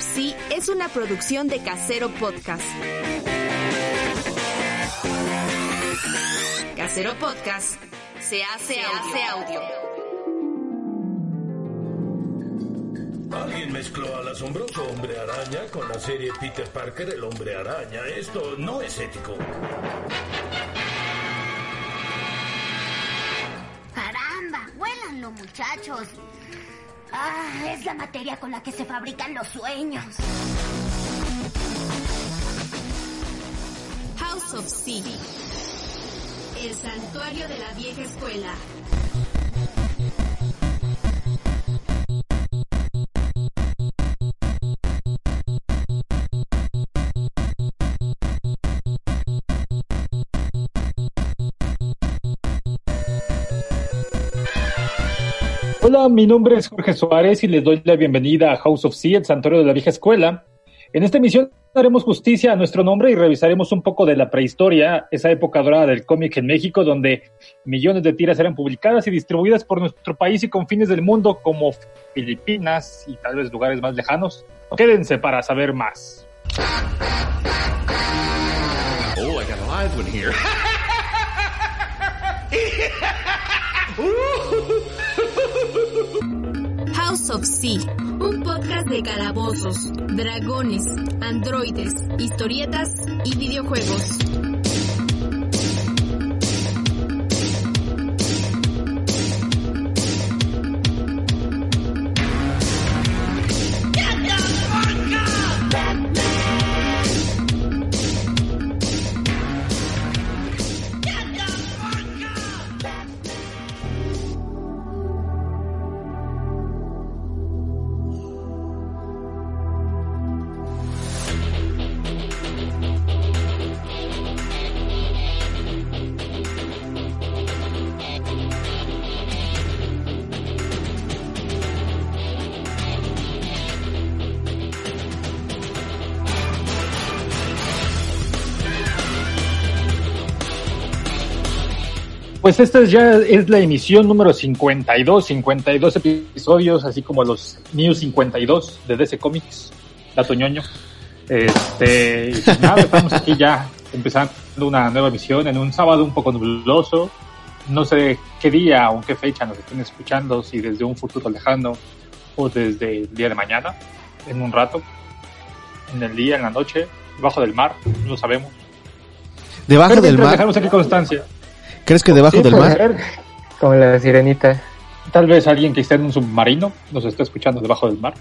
Of Sea es una producción de Casero Podcast. Casero Podcast se hace, hace audio. Alguien mezcló al asombroso hombre araña con la serie Peter Parker el hombre araña. Esto no es ético. Caramba, huélanlo muchachos. Ah, es la materia con la que se fabrican los sueños. House of Sea. El santuario de la vieja escuela. Hola, mi nombre es Jorge Suárez y les doy la bienvenida a House of Sea, el santuario de la vieja escuela. En esta emisión haremos justicia a nuestro nombre y revisaremos un poco de la prehistoria, esa época dorada del cómic en México, donde millones de tiras eran publicadas y distribuidas por nuestro país y confines del mundo como Filipinas y tal vez lugares más lejanos. Quédense para saber más. Oh, I got a live one here. Sea, un podcast de calabozos, dragones, androides, historietas y videojuegos. Pues esta es ya es la emisión número 52, 52 episodios, así como los New 52 de DC Comics, Dato ñoño. Este, y pues nada, estamos aquí ya empezando una nueva emisión en un sábado un poco nubloso. No sé qué día o qué fecha nos estén escuchando, si desde un futuro lejano o desde el día de mañana, en un rato, en el día, en la noche, debajo del mar, no lo sabemos. Debajo Pero del mar. dejamos aquí constancia. ¿Crees que debajo Sí, del mar? ser. Como la sirenita. Tal vez alguien que esté en un submarino nos esté escuchando debajo del mar.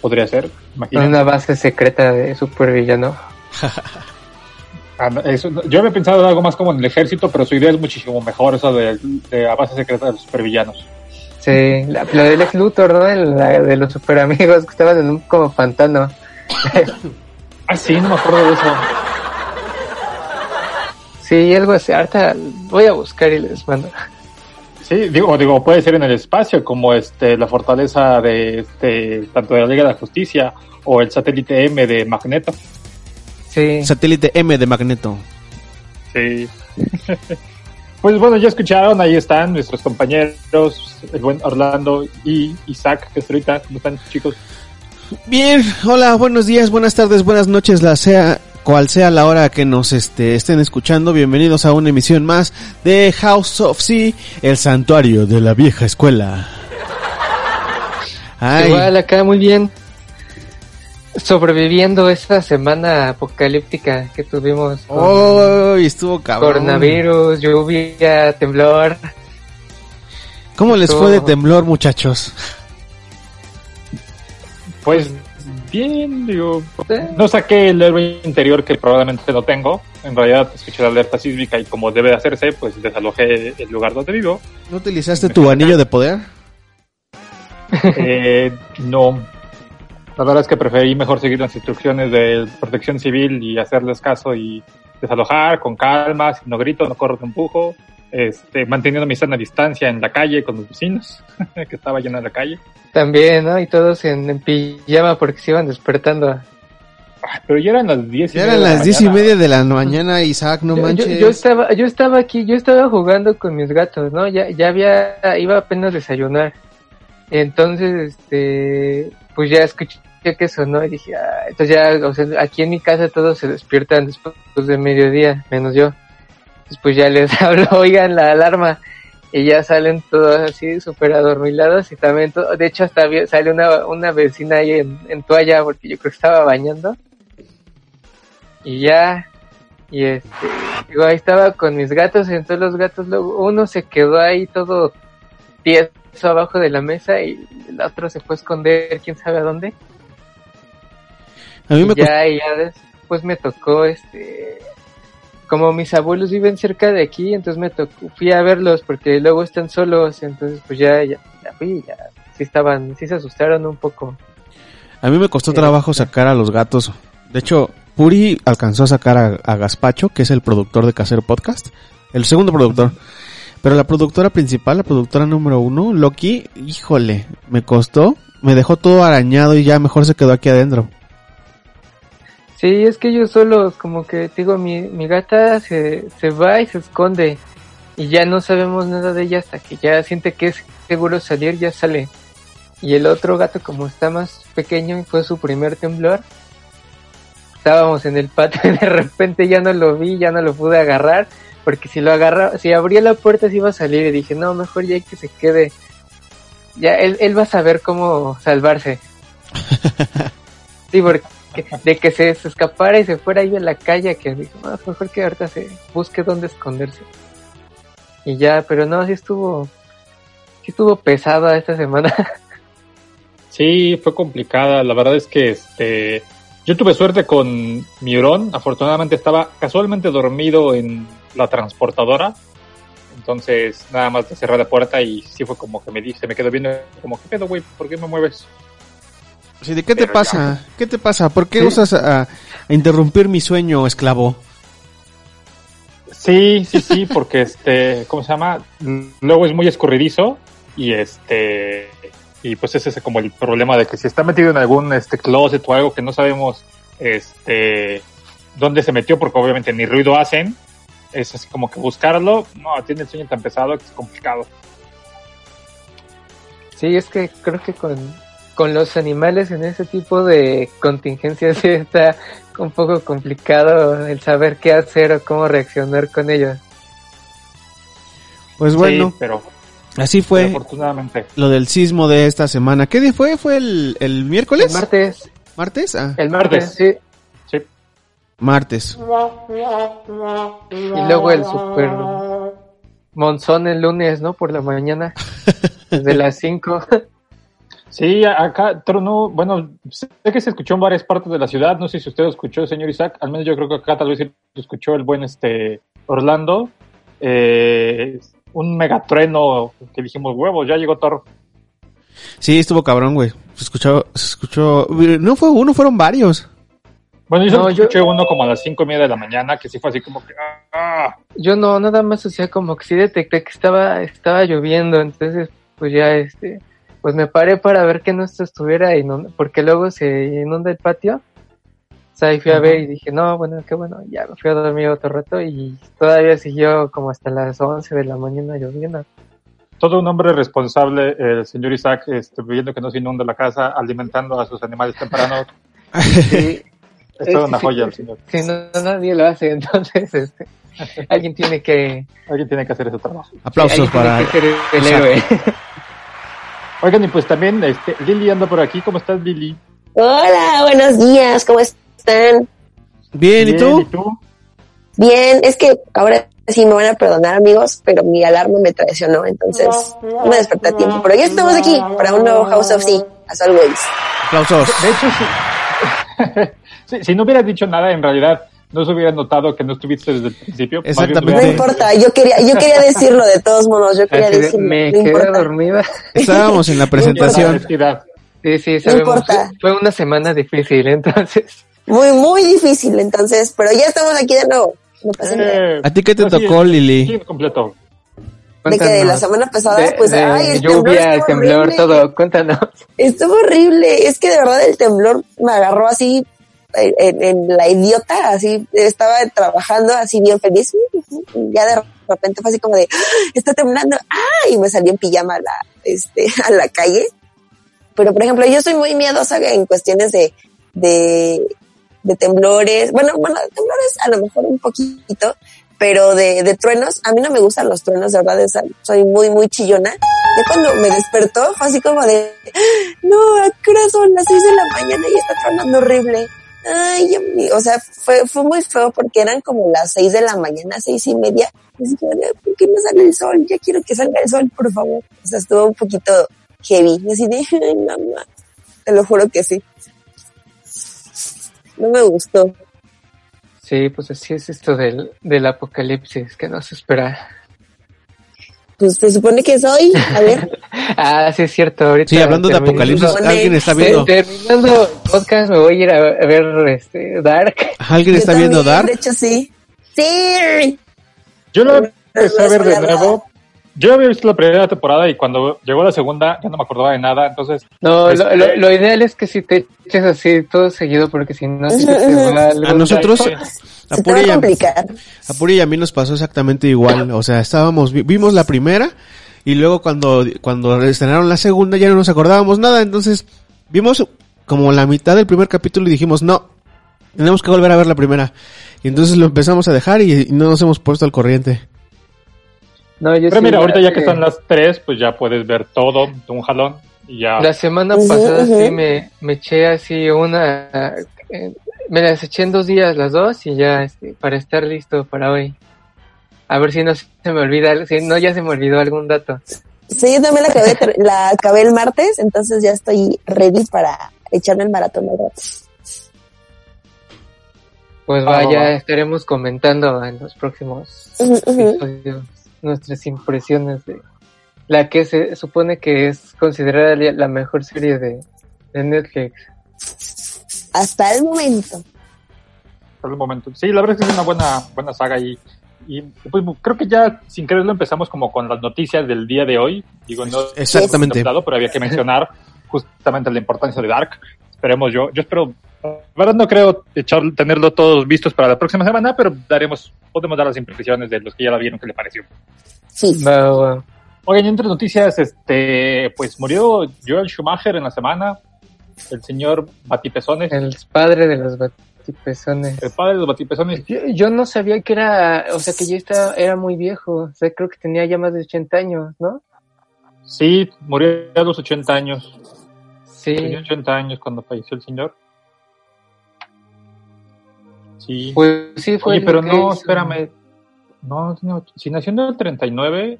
Podría ser, En imagínate. una base secreta de supervillano. Ah, no, eso no- yo había pensado en algo más como en el ejército, pero su idea es muchísimo mejor, eso de, de la base secreta de los supervillanos. Sí, la, la del ex Luthor, ¿no? La de los super amigos que estaban en un como pantano. Ah, sí, no me acuerdo de eso. Sí, algo así. Ahorita voy a buscar y les mando. Sí, digo, digo, puede ser en el espacio, como este, la fortaleza de este, tanto de la Liga de la Justicia o el satélite M de Magneto. Sí, Satélite M de Magneto. Sí. pues bueno, ya escucharon, ahí están nuestros compañeros, el buen Orlando y Isaac, que ahorita, ¿cómo están chicos? Bien, hola, buenos días, buenas tardes, buenas noches, la sea cual sea la hora que nos este, estén escuchando. Bienvenidos a una emisión más de House of Sea, el santuario de la vieja escuela. Ay, igual acá muy bien. Sobreviviendo esta semana apocalíptica que tuvimos. con oh, estuvo cabrón. Coronavirus, lluvia, temblor. ¿Cómo les fue de temblor, muchachos? Pues bien, digo, no saqué el héroe interior que probablemente no tengo, En realidad escuché la alerta sísmica y como debe de hacerse, pues desalojé el lugar donde vivo. ¿No utilizaste tu anillo de poder? Eh, no. La verdad es que preferí mejor seguir las instrucciones de protección civil y hacerles caso y desalojar con calma, si no grito, no corro, no empujo, este, manteniendo mi sana distancia en la calle con los vecinos, que estaba llena la calle. También, ¿no? Y todos en, en pijama porque se iban despertando. Ay, pero ya eran las 10 y Ya media eran las diez y media de la mañana, Isaac, no yo, yo- manches. yo estaba, yo estaba aquí, yo estaba jugando con mis gatos, ¿no? Ya, ya había, iba apenas a desayunar. Entonces, este, pues ya escuché que sonó y dije, ah, entonces ya, o sea, aquí en mi casa todos se despiertan después de mediodía, menos yo. Después ya les hablo, oigan la alarma. Y ya salen todos así súper adormilados y también, to- de hecho hasta sale una, una vecina ahí en, en toalla porque yo creo que estaba bañando. Y ya, y este, digo, ahí estaba con mis gatos, y entonces los gatos, luego uno se quedó ahí todo tieso abajo de la mesa y el otro se fue a esconder quién sabe a dónde. A mí me y ya, y ya después me tocó, este, como mis abuelos viven cerca de aquí, entonces me tocó, fui a verlos porque luego están solos, entonces pues ya, ya, ya fui, ya, sí estaban, sí se asustaron un poco. A mí me costó trabajo sacar a los gatos. De hecho, Puri alcanzó a sacar a, a Gaspacho, que es el productor de Casero Podcast. El segundo productor. Pero la productora principal, la productora número uno, Loki, híjole, me costó. Me dejó todo arañado y ya mejor se quedó aquí adentro. Sí, es que ellos solos, como que, digo, mi, mi gata se, se va y se esconde. Y ya no sabemos nada de ella hasta que ya siente que es seguro salir, ya sale. Y el otro gato, como está más pequeño y fue su primer temblor, estábamos en el patio y de repente ya no lo vi, ya no lo pude agarrar. Porque si lo agarra, si abría la puerta se iba a salir y dije, no, mejor ya hay que se quede. Ya, él, él va a saber cómo salvarse. Sí, porque de que se, escapara y se fuera ahí a la calle, que dijo, "Ah, mejor que ahorita se busque dónde esconderse. Y ya, pero no, sí estuvo, sí estuvo pesada esta semana. Sí, fue complicada. La verdad es que este, yo tuve suerte con mi hurón. Afortunadamente estaba casualmente dormido en la transportadora. Entonces, nada más de cerrar la puerta y sí fue como que me dice, me quedó viendo como, ¿qué pedo, güey? ¿Por qué me mueves? Sí, ¿De qué te pasa? ¿Qué te pasa? ¿Por qué Sí. usas a, a interrumpir mi sueño, esclavo? Sí, sí, sí, porque este, ¿cómo se llama? Luego es muy escurridizo y este, y pues ese es como el problema de que si está metido en algún este closet o algo que no sabemos este dónde se metió porque obviamente ni ruido hacen, es así como que buscarlo, no, tiene el sueño tan pesado que es complicado. Sí, es que creo que con, con los animales en ese tipo de contingencias sí está un poco complicado el saber qué hacer o cómo reaccionar con ellos. Pues bueno, Sí, pero, así pero fue afortunadamente. lo del sismo de esta semana. ¿Qué día fue? ¿Fue el, el miércoles? El martes, ¿Martes? Ah, el martes, Martes. sí. Sí. martes. Y luego el super monzón el lunes, ¿no? Por la mañana, desde las 5. Sí, acá tronó, bueno, sé que se escuchó en varias partes de la ciudad, no sé si usted lo escuchó, señor Isaac, al menos yo creo que acá tal vez lo escuchó el buen este Orlando, eh, un megatrueno que dijimos, huevos, ya llegó Thor. Sí, estuvo cabrón, güey. Se escuchó, se escuchó. No fue uno, fueron varios. Bueno, yo, No, solo yo- escuché uno como a las cinco y media de la mañana, que sí fue así como que, ah, Yo no, nada más, o sea, como que sí detecté que estaba, estaba lloviendo, entonces, pues ya, este, pues me paré para ver que no esto estuviera inundado, porque luego se inunda el patio. O sea, ahí fui a ver y dije, no, bueno, qué bueno, ya me fui a dormir otro rato y todavía siguió como hasta las 11 de la mañana lloviendo. todo un hombre responsable, el señor Isaac, este, viendo que no se inunda la casa, alimentando a sus animales temprano, Sí, es toda Sí, una sí, joya el sí. señor. si no, nadie lo hace, entonces, este, alguien tiene que, Alguien tiene que hacer ese trabajo. Aplausos tiene para. que ser el héroe. Oigan, y pues también, este, Lili anda por aquí, ¿cómo estás, Lili? Hola, buenos días, ¿cómo están? Bien, ¿y Bien, tú? ¿Y tú? Bien, es que ahora sí me van a perdonar, amigos, pero mi alarma me traicionó, entonces no me desperté a tiempo. Pero ya estamos aquí para un nuevo House of Sea, as always. Aplausos. De hecho, sí. Sí, si no hubieras dicho nada, en realidad no se hubiera notado que no estuviste desde el principio. Exactamente. No importa, yo quería, yo quería decirlo de todos modos, yo quería decirlo. me no quedé importa. dormida. Estábamos en la presentación. Sí, sí, sabemos. importa. Fue una semana difícil, entonces. Muy, muy difícil, entonces, pero ya estamos aquí de nuevo. No pasa nada. Eh, ¿A ti qué te así tocó, es. Lili? Sí, completo. De que la semana pasada, De- pues, de ay, el temblor lluvia, el temblor, horrible. todo. Cuéntanos. Estuvo horrible. Es que de verdad el temblor me agarró así en, en- la idiota, así estaba trabajando así bien feliz. Ya de repente fue así como de, "Ah, está temblando, ah, y me salí en pijama a la, este, a la calle. Pero por ejemplo, yo soy muy miedosa en cuestiones de, de, temblores. Bueno, bueno, temblores a lo mejor un poquito, pero de, de truenos, a mí no me gustan los truenos, de verdad, soy muy, muy chillona. Ya cuando me despertó fue así como de, no, ¿a qué hora son las seis de la mañana y está tronando horrible? Ay, Dios mío, o sea, fue, fue muy feo porque eran como las seis de la mañana, seis y media. Y de, ¿por qué no sale el sol? Ya quiero que salga el sol, por favor. O sea, estuvo un poquito heavy. Y así de, ay, mamá, te lo juro que sí. No me gustó. Sí, pues así es esto del, del apocalipsis que nos espera. Pues se supone que soy, a ver, Ah, sí, es cierto. Ahorita Sí, hablando de apocalipsis, alguien está Sí, viendo. Terminando el podcast, me voy a ir a, ver este, Dark. ¿Alguien yo está viendo Dark? De hecho, sí. Sí. Yo lo empecé a ver de nuevo. Yo había visto la primera temporada y cuando llegó la segunda ya no me acordaba de nada, entonces No, Este- lo, lo, lo ideal es que si te eches así todo seguido, porque si no, algo A nosotros, a Se te Puri va y a a, complicar. a Puri y a mí nos pasó exactamente igual. O sea, estábamos, vi- vimos la primera y luego cuando, cuando estrenaron la segunda ya no nos acordábamos nada. Entonces, vimos como la mitad del primer capítulo y dijimos, no, tenemos que volver a ver la primera. Y entonces lo empezamos a dejar y, y no nos hemos puesto al corriente. No, yo Pero sí, mira, ahorita ya que están las tres, pues ya puedes ver todo de un jalón y ya. La semana pasada sí me, me eché así una... eh, me las eché en dos días las dos y ya este, para estar listo para hoy. A ver si no se me olvida, si no ya se me olvidó algún dato. Sí, yo también la acabé, ter- la acabé el martes, entonces ya estoy ready para echarme el maratón al rato. Pues Va, va, vaya, va. estaremos comentando en los próximos episodios nuestras impresiones de la que se supone que es considerada la mejor serie de, de Netflix. Hasta el momento. por el momento. Sí, la verdad es que es una buena, buena saga y, y pues creo que ya sin quererlo empezamos como con las noticias del día de hoy. Digo, no Exactamente. no, pero había que mencionar justamente la importancia de Dark. Esperemos yo, yo espero, verdad no creo echar, tenerlo todos vistos para la próxima semana, pero daremos, podemos dar las impresiones de los que ya la vieron, qué le pareció. Sí. Va, va. Oigan, entre noticias, este, pues murió Joel Schumacher en la semana, el señor Batipezones, El padre de los batipezones. el padre de los Batipezones. Yo, yo no sabía que era, o sea, que ya está, era muy viejo. O sea, creo que tenía ya más de 80 años, ¿no? Sí, murió a los 80 años. Sí. Tenía 80 años cuando falleció el señor. Sí. Pues sí, fue Oye, pero no, hizo. espérame. No, no si nació en el 39,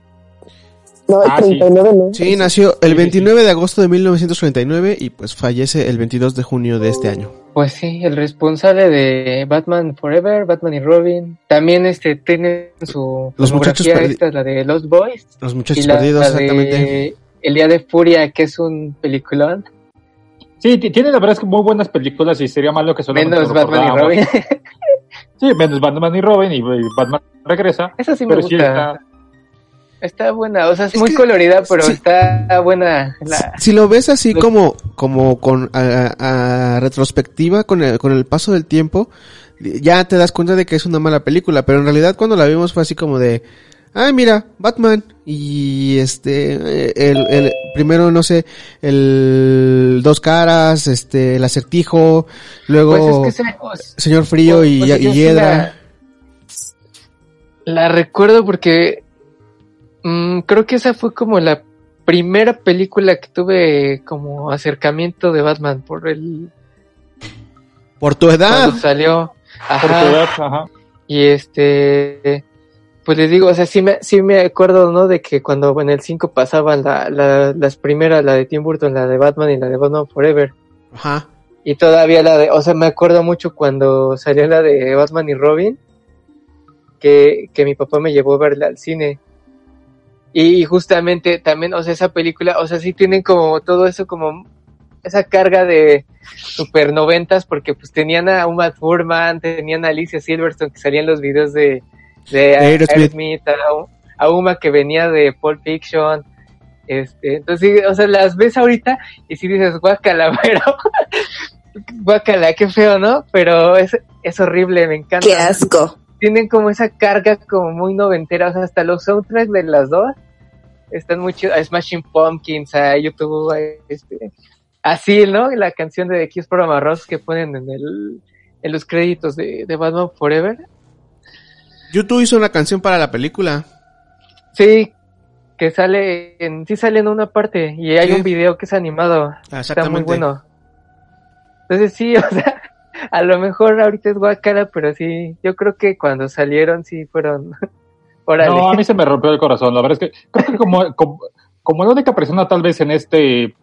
No, el Ah, sí. 39 no. Sí, nació el sí, 29 de agosto de 1939 y pues fallece el 22 de junio de este año. Pues sí, el responsable de Batman Forever, Batman y Robin. También este tiene su Los muchachos esta, la de Lost Boys. Los Y muchachos la, perdidos, la de exactamente. El Día de Furia, que es un peliculón. Sí, ti- tiene la verdad es que muy buenas películas y sería malo que solo Menos Batman y Robin. Sí, menos Batman y Robin y, Batman regresa. Esa sí me pero gusta. sí está, Está buena, o sea, es, Es muy que- colorida, pero sí. está buena. La... Si lo ves así como, como con a, a retrospectiva, con el, con el paso del tiempo, ya te das cuenta de que es una mala película, pero en realidad cuando la vimos fue así como de, ay mira, Batman, y este, eh, el, el, primero no sé, el dos caras, este, el acertijo, luego Pues es que se- o- señor frío y, yo y sí Hiedra. La, la recuerdo porque mm, creo que esa fue como la primera película que tuve como acercamiento de Batman por el Por tu edad. cuando salió. por Ajá. tu edad, ajá. Y este, pues les digo, o sea, sí me, sí me acuerdo, ¿no? De que cuando en el 5 pasaban la, la- las primeras, la de Tim Burton, la de Batman y la de Batman Forever. Ajá. Y todavía la de, o sea, me acuerdo mucho cuando salió la de Batman y Robin, que, que mi papá me llevó a verla al cine. Y justamente también, o sea, esa película, o sea, sí tienen como todo eso, como esa carga de super noventas, porque pues tenían a Uma Thurman, tenían a Alicia Silverstone que salían los videos de, de Aerosmith. Aerosmith, a, a Uma que venía de Pulp Fiction. Este, entonces, o sea, las ves ahorita y si dices, guácala, pero guácala, qué feo, ¿no? Pero es, es horrible, me encanta. Qué asco. Tienen como esa carga como muy noventera, o sea, hasta los soundtracks de las dos están muy chidos, a Smashing Pumpkins, a YouTube, a este, así, ¿no? La canción de Kiss for Amarros que ponen en el, en los créditos de, de Batman Forever. YouTube hizo una canción para la película. Sí, que sale en, sí sale en una parte y hay Sí. un video que es animado. Ah, Está muy bueno. Entonces sí, o sea, a lo mejor ahorita es guacara, pero sí, yo creo que cuando salieron sí fueron. Órale. No, a mí se me rompió el corazón. La verdad es que creo que como, como, como la única persona tal vez en este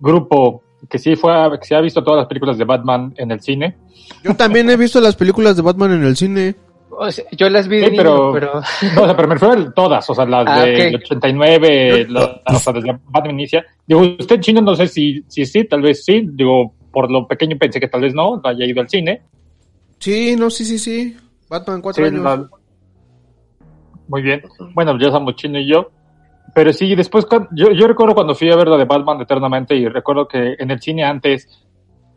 grupo que sí fue a- que sí ha visto todas las películas de Batman en el cine, Yo también he visto las películas de Batman en el cine. O sea, yo las vi de niño, pero- no, o sea, pero me refiero a todas, o sea, las Ah, del ok. 89, la- o sea, desde Batman inicia. Digo, usted chino no sé si, si sí, tal vez sí, digo, por lo pequeño pensé que tal vez no, haya ido al cine. Sí, no, sí, sí, sí. Batman, cuatro Sí, años. la- Muy bien. Bueno, ya somos Chino y yo. Pero sí, después, yo, yo recuerdo cuando fui a ver la de Batman Eternamente y recuerdo que en el cine antes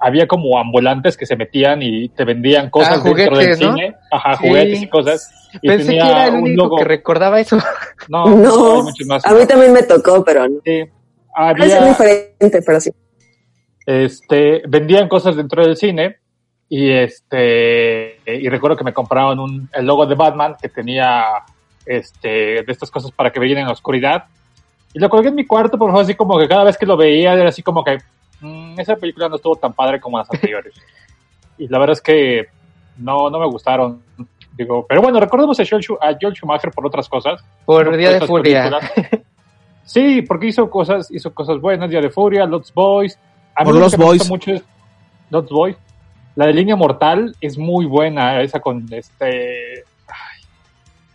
había como ambulantes que se metían y te vendían cosas Ah, dentro del cine. Ajá, Sí. juguetes y cosas. Y Pensé que tenía era el un único logo. que recordaba eso. No, hay No, muchos más. a mí también me tocó, pero no. Sí. Es Había, diferente, pero sí. este, vendían cosas dentro del cine y este, y recuerdo que me compraron un, el logo de Batman que tenía, este, de estas cosas para que veían en la oscuridad. Y lo colgué en mi cuarto, por favor, así como que cada vez que lo veía era así como que, "Mm, esa película no estuvo tan padre como las anteriores. y la verdad es que no, no me gustaron. Digo, pero bueno, recordemos a Joel, Schu- a Joel Schumacher por otras cosas. Por No Día de Furia. películas. Sí, porque hizo cosas, hizo cosas buenas, Día de Furia, Lost Boys. A mí Por lo Lost que me gusta Boys. mucho es Lost Boys. La de Línea Mortal es muy buena, esa con este... ay,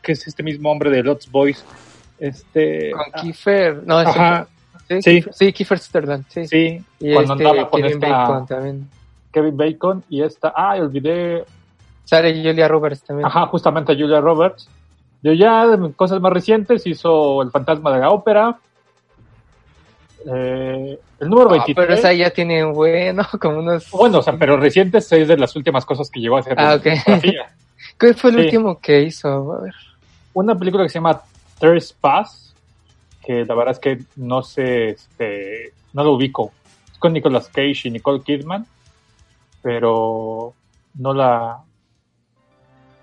¿Qué es este mismo hombre de Lost Boys? Este... Con Kiefer. No, es Ajá, sí, sí. Kiefer- sí, Kiefer Sutherland. Sí. sí, Y cuando este, andaba con Kevin esta Bacon también. Kevin Bacon y esta... Ah, olvidé... Sale Julia Roberts también. Ajá, justamente Julia Roberts. Yo ya, cosas más recientes, hizo El Fantasma de la Ópera. Eh, el número Ah, 23. pero esa ya tiene bueno, como unos... Bueno, o sea, pero recientes es de las últimas cosas que llegó a hacer Ah, ok. ¿Qué fue el Sí. último que hizo? A ver. Una película que se llama Trespass, que la verdad es que no sé, este, no lo ubico. Es con Nicolas Cage y Nicole Kidman, pero no la,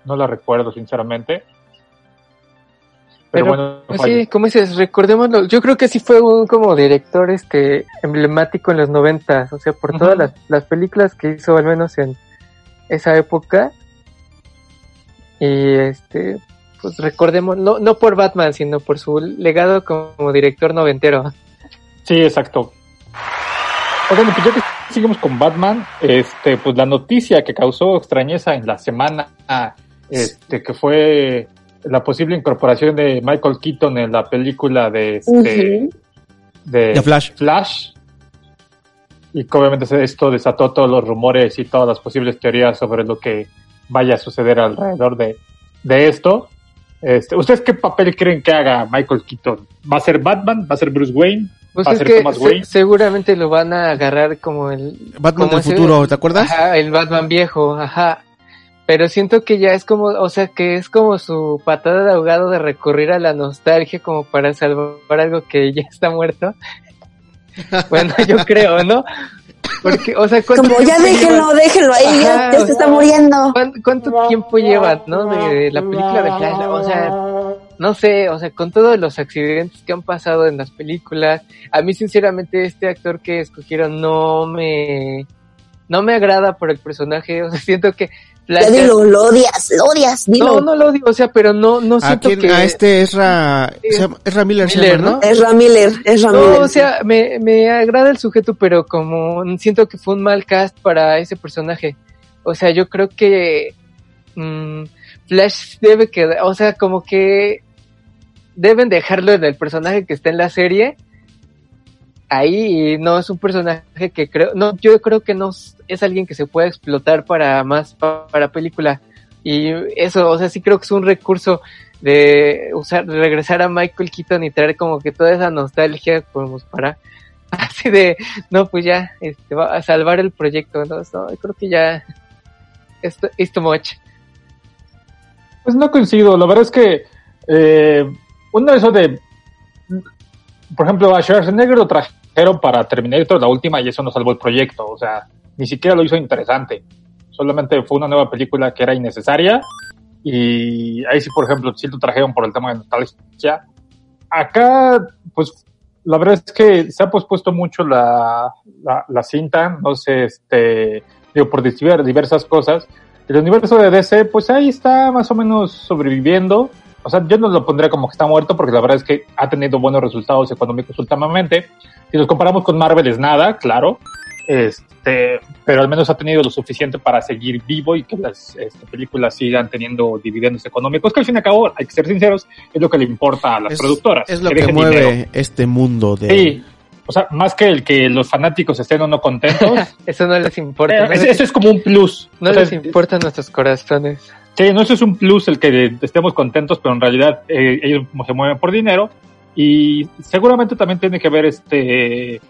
no la recuerdo sinceramente. Pero, Pero, bueno, pues sí, como dices, recordémoslo. Yo creo que sí fue un como director este emblemático en los noventas, o sea, por todas las, las películas que hizo, al menos en esa época. Y este, pues recordemos, no, no por Batman, sino por su legado como director noventero. Sí, exacto. Oigan, pues ya que seguimos con Batman, este, pues la noticia que causó extrañeza en la semana, este, que fue la posible incorporación de Michael Keaton en la película de, este, De Flash. Flash. Y que obviamente esto desató todos los rumores y todas las posibles teorías sobre lo que vaya a suceder alrededor de, de esto. Este, ¿Ustedes qué papel creen que haga Michael Keaton? ¿Va a ser Batman? ¿Va a ser Bruce Wayne? Pues ¿Va a es ser que Thomas se- Wayne? seguramente lo van a agarrar como el Batman como del ese- futuro, ¿te acuerdas? Ajá, el Batman viejo, ajá. Pero siento que ya es como, o sea, que es como su patada de ahogado de recurrir a la nostalgia como para salvar algo que ya está muerto. bueno, yo creo, ¿no? Porque, o sea, ¿cuánto Como ya déjenlo, déjenlo ahí, ya, Ajá, ya o se está muriendo. ¿cuán- ¿Cuánto tiempo lleva, no? De la película de Flash, o sea, no sé, o sea, con todos los accidentes que han pasado en las películas, a mí sinceramente este actor que escogieron no me, no me agrada por el personaje, o sea, siento que Ya dilo, lo odias, lo odias, dilo. No, no lo digo, o sea, pero no, no ¿A siento quién? que... A este Ezra, llama- Ezra Miller, se Miller, llama, ¿no? Es Ramiller, es No, Ramiller. o sea, me, me agrada el sujeto, pero como siento que fue un mal cast para ese personaje. O sea, yo creo que mm, Flash debe quedar, o sea, como que deben dejarlo en el personaje que está en la serie. Ahí no es un personaje que creo, no, yo creo que no es- alguien que se pueda explotar para más pa- para película. Y eso, o sea, sí creo que es un recurso de usar, regresar a Michael Keaton y traer como que toda esa nostalgia como para así de no pues ya este va a salvar el proyecto no, No, creo que ya esto es much Pues no coincido, la verdad es que eh, uno de esos de, por ejemplo, a Schwarzenegger lo trajeron para Terminator la última y eso no salvó el proyecto, o sea, ni siquiera lo hizo interesante, solamente fue una nueva película que era innecesaria. Y ahí sí, por ejemplo, sí lo trajeron por el tema de nostalgia. Acá, pues, la verdad es que se ha pospuesto mucho la, la, la cinta, no sé, este, digo, por diver- diversas cosas, el universo de DC, pues ahí está más o menos sobreviviendo. O sea, yo no lo pondría como que está muerto, porque la verdad es que ha tenido buenos resultados económicos últimamente. Si los comparamos con Marvel es nada, claro. Este, pero al menos ha tenido lo suficiente para seguir vivo y que las este, películas sigan teniendo dividendos económicos, que al fin y al cabo, hay que ser sinceros, es lo que le importa a las Es- productoras. Es lo que dejen mueve dinero. este mundo de... Sí. O sea, más que el que los fanáticos estén o no contentos, eso no les importa eh, no, ese- les, eso es como un plus. no O sea, les importan nuestros corazones. Sí, no, eso es un plus el que estemos contentos, pero en realidad eh, ellos se mueven por dinero. Y seguramente también tiene que ver este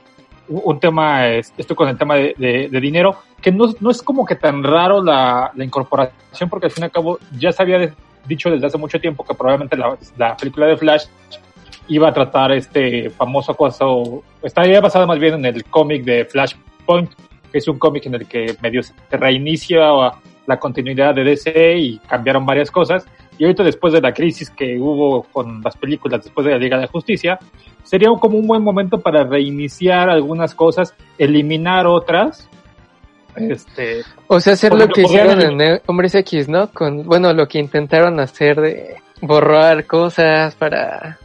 un tema, es- esto con el tema de, de- de dinero, que no, no es como que tan raro la, la incorporación, porque al fin y al cabo ya se había dicho desde hace mucho tiempo que probablemente la, la película de Flash iba a tratar este famoso caso, estaría basada más bien en el cómic de Flashpoint, que es un cómic en el que medio se reinicia la continuidad de DC y cambiaron varias cosas. Y ahorita después de la crisis que hubo con las películas después de la Liga de la Justicia, sería como un buen momento para reiniciar algunas cosas, eliminar otras. Este, o sea hacer lo que hicieron en Hombres X no con bueno lo que intentaron hacer de borrar cosas para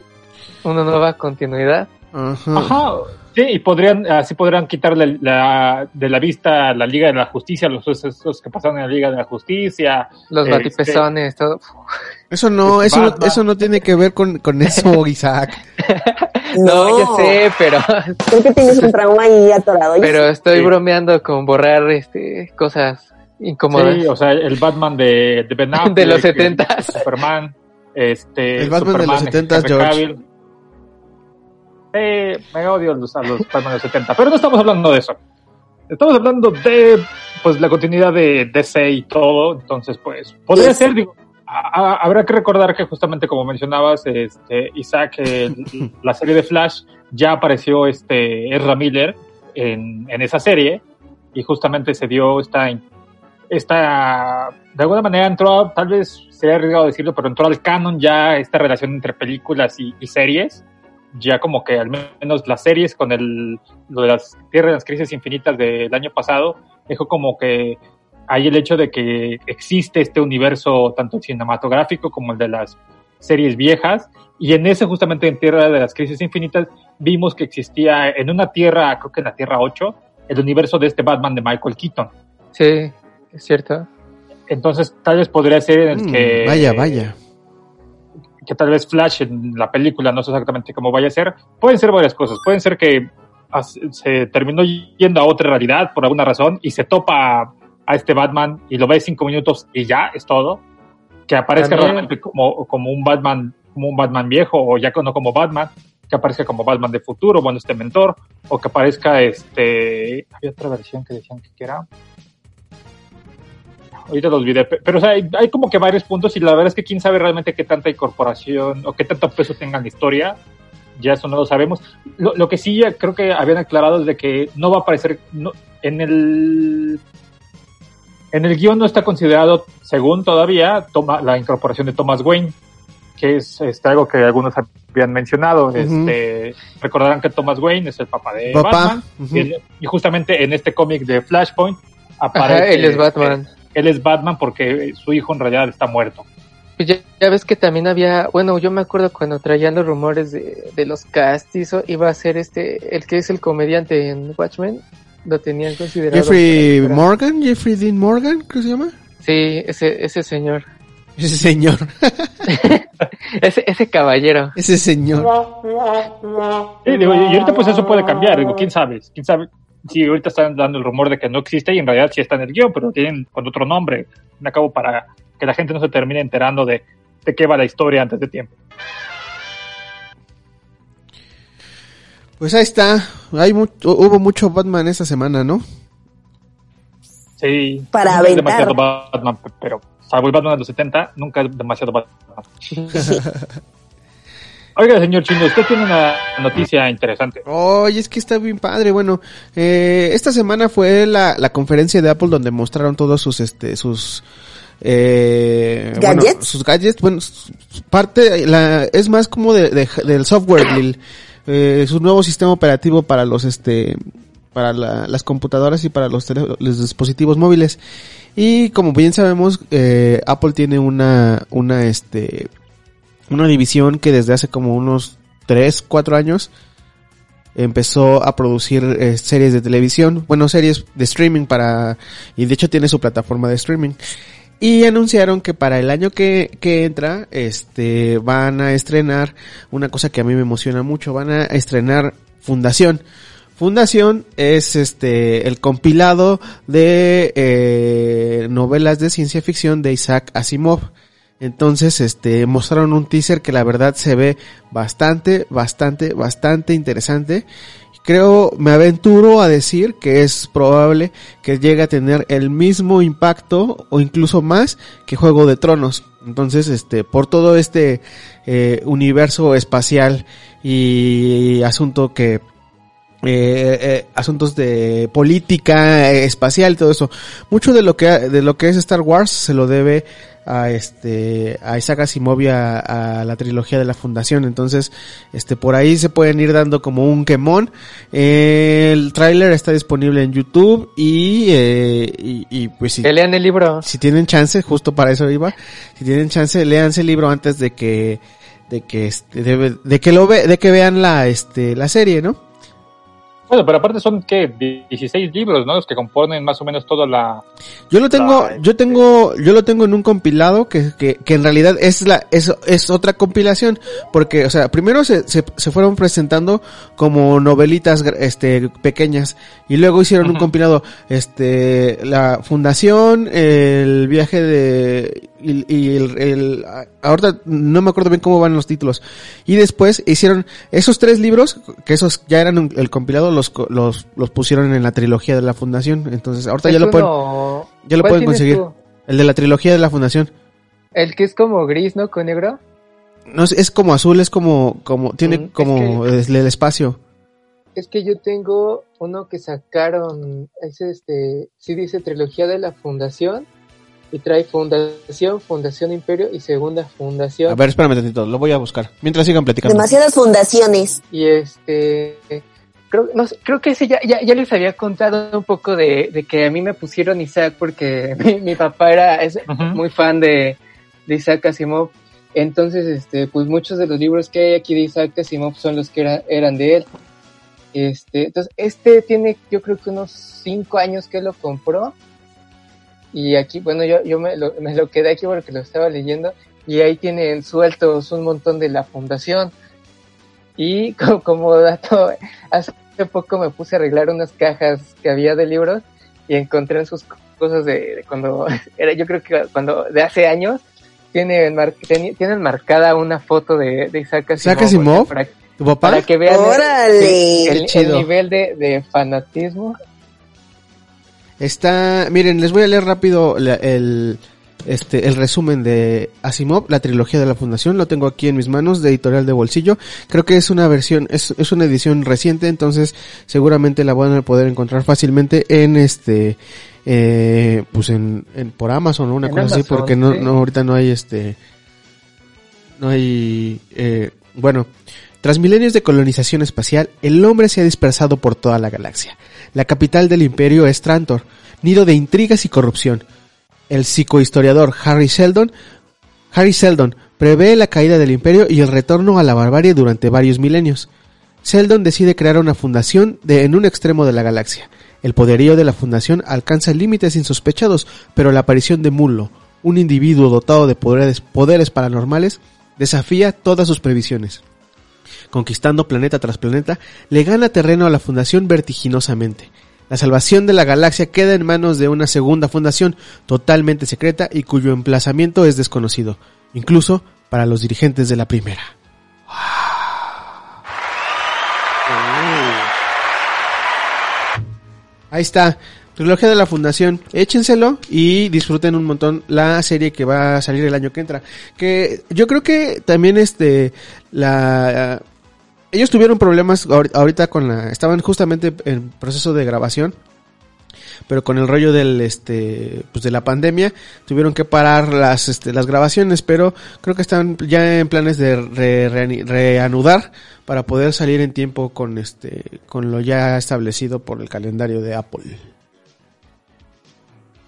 una nueva continuidad Ajá. Ajá, sí, y podrían, así podrían quitarle la, de la vista la Liga de la Justicia, los sucesos que pasaron en la Liga de la Justicia. los Este, batipezones todo Eso no, Este, eso, no- eso no tiene que ver con, con eso, Isaac. no, ya sé pero Creo que tienes un trauma ahí atorado. Pero sé. estoy Sí. bromeando con borrar este cosas incómodas Sí, o sea, el Batman de, de Ben Affleck, De los el- 70s. el Superman, este, El Batman de los Superman, 70s, Henry George. Cavill. Eh, me odio a los, Batman de los 70, pero no estamos hablando de eso. Estamos hablando de, pues, la continuidad de DC y todo, entonces, pues, podría Yes. ser, digo, a- a- habrá que recordar que justamente como mencionabas, este, Isaac, el- la serie de Flash, ya apareció este Ezra Miller en, en esa serie y justamente se dio esta, esta, de alguna manera entró, tal vez sería arriesgado decirlo, pero entró al canon ya esta relación entre películas y, y series, ya como que al menos las series con el, lo de las Tierra de las Crisis Infinitas del año pasado, dejó como que hay el hecho de que existe este universo tanto cinematográfico como el de las series viejas y en ese justamente en Tierra de las Crisis Infinitas vimos que existía en una tierra, creo que en la Tierra 8, el universo de este Batman de Michael Keaton. sí es cierto Entonces tal vez podría ser en el Mm, que... vaya, vaya. Que tal vez Flash en la película, no sé exactamente cómo vaya a ser, pueden ser varias cosas. Pueden ser que se terminó yendo a otra realidad por alguna razón y se topa a, a este Batman y lo ve cinco minutos y ya es todo. Que aparezca También. realmente como, como un Batman, como un Batman viejo o ya no como Batman, que aparezca como Batman de futuro, bueno, este mentor, o que aparezca este, había otra versión que decían que era, ahorita lo olvidé, pe- pero o sea, hay, hay como que varios puntos y la verdad es que quién sabe realmente qué tanta incorporación o qué tanto peso tenga en la historia, ya eso no lo sabemos. Lo, lo que sí ya creo que habían aclarado es de que no va a aparecer, no, en el en el guion no está considerado, según todavía, toma, la incorporación de Thomas Wayne, que es este, algo que algunos habían mencionado. este, recordarán que Thomas Wayne es el papá de Papá. Batman, y, y justamente en este cómic de Flashpoint Ajá, aparece él es Batman él es Batman porque su hijo en realidad está muerto. Pues ya, ya ves que también había, bueno, yo me acuerdo cuando traían los rumores de, de los castis, iba a ser este, el que es el comediante en Watchmen, lo tenían considerado. Jeffrey para- Morgan, Jeffrey Dean Morgan, que se llama. Sí, ese, ese señor, Ese señor, ese, ese caballero. ese señor. Sí, digo, y ahorita pues eso puede cambiar, digo, quién sabe, quién sabe si ahorita están dando el rumor de que no existe y en realidad sí está en el guion, pero tienen con otro nombre, me acabo para que la gente no se termine enterando de, de qué va la historia antes de tiempo. Pues ahí está. Hay mu- hubo mucho Batman esta semana, ¿no? Sí, Para nunca es aventar. demasiado Batman, pero salvo el Batman de los 70, nunca es demasiado Batman. Oiga, señor Chino, usted tiene una noticia interesante. Oye, es que está bien padre. Bueno, eh, esta semana fue la, la conferencia de Apple donde mostraron todos sus, este, sus, eh, bueno, ¿Gadgets? sus gadgets. Bueno, parte, la, es más como de, de- del software, eh, su nuevo sistema operativo para los, este, para la- las computadoras y para los, los dispositivos móviles. Y como bien sabemos, eh, Apple tiene una, una, este, una división que desde hace como unos 3, 4 años empezó a producir eh, series de televisión, bueno, series de streaming para, y de hecho tiene su plataforma de streaming. Y anunciaron que para el año que, que entra, este, van a estrenar una cosa que a mí me emociona mucho, van a estrenar Fundación. Fundación es este el compilado de eh, novelas de ciencia ficción de Isaac Asimov. Entonces, este, mostraron un teaser que la verdad se ve bastante, bastante, bastante interesante. Creo, me aventuro a decir que es probable que llegue a tener el mismo impacto o incluso más que Juego de Tronos. Entonces, este, por todo este eh, universo espacial y asunto que eh, eh, asuntos de política eh, espacial y todo eso. Mucho de lo que de lo que es Star Wars se lo debe a este a Isaac Asimov y a, a la trilogía de la Fundación. Entonces, este por ahí se pueden ir dando como un quemón. el tráiler está disponible en YouTube y, eh, y, y pues Que lean el libro. si tienen chance, justo para eso iba, si tienen chance, léanse el libro antes de que, de que, este, de, de que lo ve, de que vean la, este, la serie, ¿no? Bueno, pero aparte son, ¿qué? 16 libros, ¿no? Los que componen más o menos toda la... Yo lo tengo, yo tengo, yo lo tengo en un compilado que, que, que en realidad es la, es, es otra compilación, porque, o sea, primero se, se, se fueron presentando como novelitas, este, pequeñas, y luego hicieron un compilado, este, la fundación, el viaje de, y, y el, ahorita no me acuerdo bien cómo van los títulos, y después hicieron esos tres libros, que esos ya eran un- el compilado, los, los, los pusieron en la trilogía de la fundación, entonces ahorita ya Es lo pueden, ya lo ¿Cuál pueden conseguir. tú? El de la trilogía de la fundación. El que es como gris, ¿no? Con negro. No es, es como azul, es como, como, tiene Mm, es como el, el espacio. Es que yo tengo uno que sacaron, es este, sí dice trilogía de la fundación y trae fundación, fundación imperio y segunda fundación. A ver, espérame tantito, lo voy a buscar. Mientras sigan platicando. Demasiadas fundaciones. Y este, creo, no sé, creo que ese ya, ya, ya les había contado un poco de, de que a mí me pusieron Isaac porque mi, mi papá era es muy fan de, de Isaac Asimov. Entonces, este, pues muchos de los libros que hay aquí de Isaac Asimov son los que era- eran de él. Este, entonces, este tiene yo creo que unos cinco años que lo compró. Y aquí, bueno, yo, yo me, lo, me lo quedé aquí porque lo estaba leyendo. Y ahí tienen sueltos un montón de la fundación. Y como, como dato, hace poco me puse a arreglar unas cajas que había de libros y encontré en sus cosas de, de cuando era, yo creo que cuando de hace años tienen, mar- tienen marcada una foto de, de Isaac Asimov. ¿Isaac Asimov? Para, ¿Tu papá? para que vean el- el nivel de, de fanatismo. Está, miren, les voy a leer rápido la- el, este, el resumen de Asimov, la trilogía de la fundación. Lo tengo aquí en mis manos, de editorial de bolsillo. Creo que es una versión, es, es una edición reciente, entonces seguramente la van a poder encontrar fácilmente en este, eh, pues en, en por Amazon o una cosa así, porque no, sí. no, ahorita no hay este, no hay, eh, bueno, tras milenios de colonización espacial, el hombre se ha dispersado por toda la galaxia. La capital del imperio es Trantor, nido de intrigas y corrupción. El psicohistoriador Harry Sheldon, Harry Seldon prevé la caída del imperio y el retorno a la barbarie durante varios milenios. Seldon decide crear una fundación de, en un extremo de la galaxia. El poderío de la fundación alcanza límites insospechados, pero la aparición de Mullo, un individuo dotado de poderes paranormales, desafía todas sus previsiones. Conquistando planeta tras planeta, le gana terreno a la fundación vertiginosamente. La salvación de la galaxia queda en manos de una segunda fundación totalmente secreta y cuyo emplazamiento es desconocido, incluso para los dirigentes de la primera. Ahí está, trilogía de la fundación. Échenselo y disfruten un montón la serie que va a salir el año que entra. Que yo creo que también este la ellos tuvieron problemas ahor- ahorita con la estaban justamente en proceso de grabación pero con el rollo del este pues de la pandemia tuvieron que parar las este, las grabaciones pero creo que están ya en planes de reanudar para poder salir en tiempo con este con lo ya establecido por el calendario de Apple.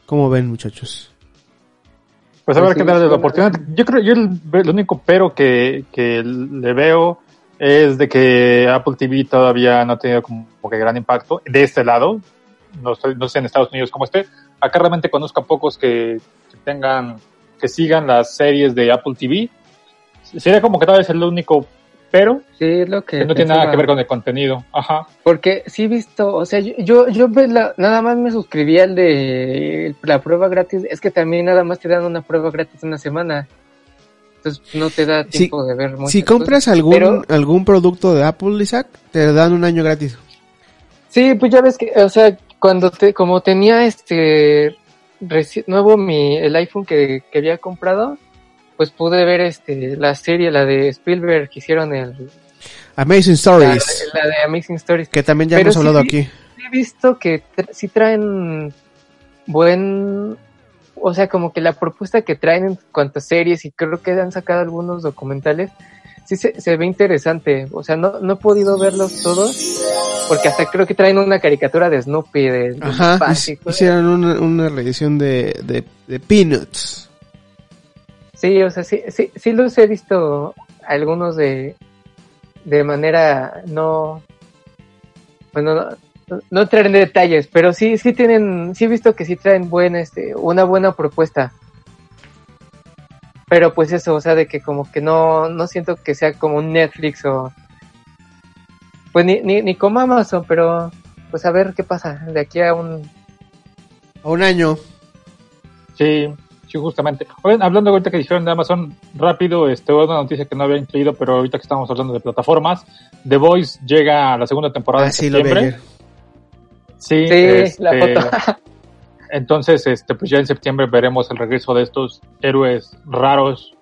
¿Cómo ven, muchachos? Pues a ver Pues qué sí, tal de la sí, oportunidad. Yo creo, yo el, único pero que, que le veo es de que Apple TV todavía no ha tenido como, como que gran impacto de este lado. No, estoy- no sé en Estados Unidos cómo esté. Acá realmente conozco a pocos que, que tengan, que sigan las series de Apple TV. Sería como que tal vez el único pero, Sí, es lo que. que no tiene nada que ver con el contenido. Ajá. Porque sí he visto, o sea, yo, yo, yo ve la- nada más me suscribí al de la prueba gratis. Es que también nada más te dan una prueba gratis una semana. Entonces no te da Si- tiempo de ver muchas Si compras cosas. algún Pero- algún producto de Apple, Isaac, te dan un año gratis. Sí, pues ya ves que, o sea, cuando te, como tenía este reci- nuevo mi el iPhone que, que había comprado, pues pude ver este la serie, la de Spielberg que hicieron el Amazing Stories, la de Amazing Stories. que también ya Pero hemos hablado aquí. He visto que tra- sí traen buen, o sea, como que la propuesta que traen en cuanto a series y creo que han sacado algunos documentales, sí se, se ve interesante. O sea, no, no he podido verlos todos porque hasta creo que traen una caricatura de Snoopy, de, de Ajá, cosas. hicieron una, una reedición de, de, de Peanuts. Sí, o sea, sí, sí, sí los he visto algunos de, de manera no, bueno, no, no entrar en detalles, pero sí, sí tienen, sí he visto que sí traen buen, este, una buena propuesta. Pero pues eso, o sea, de que como que no, no siento que sea como un Netflix o, pues ni, ni, ni como Amazon, pero pues a ver qué pasa de aquí a un, A un año. Sí, sí, justamente. Oigan, hablando ahorita que dijeron de Amazon, rápido, este, una noticia que no había incluido, pero ahorita que estamos hablando de plataformas, The Voice llega a la segunda temporada Ah, en sí, lo vi septiembre. ayer. Sí, sí, este, la foto. Entonces, este, pues ya en septiembre veremos el regreso de estos héroes raros.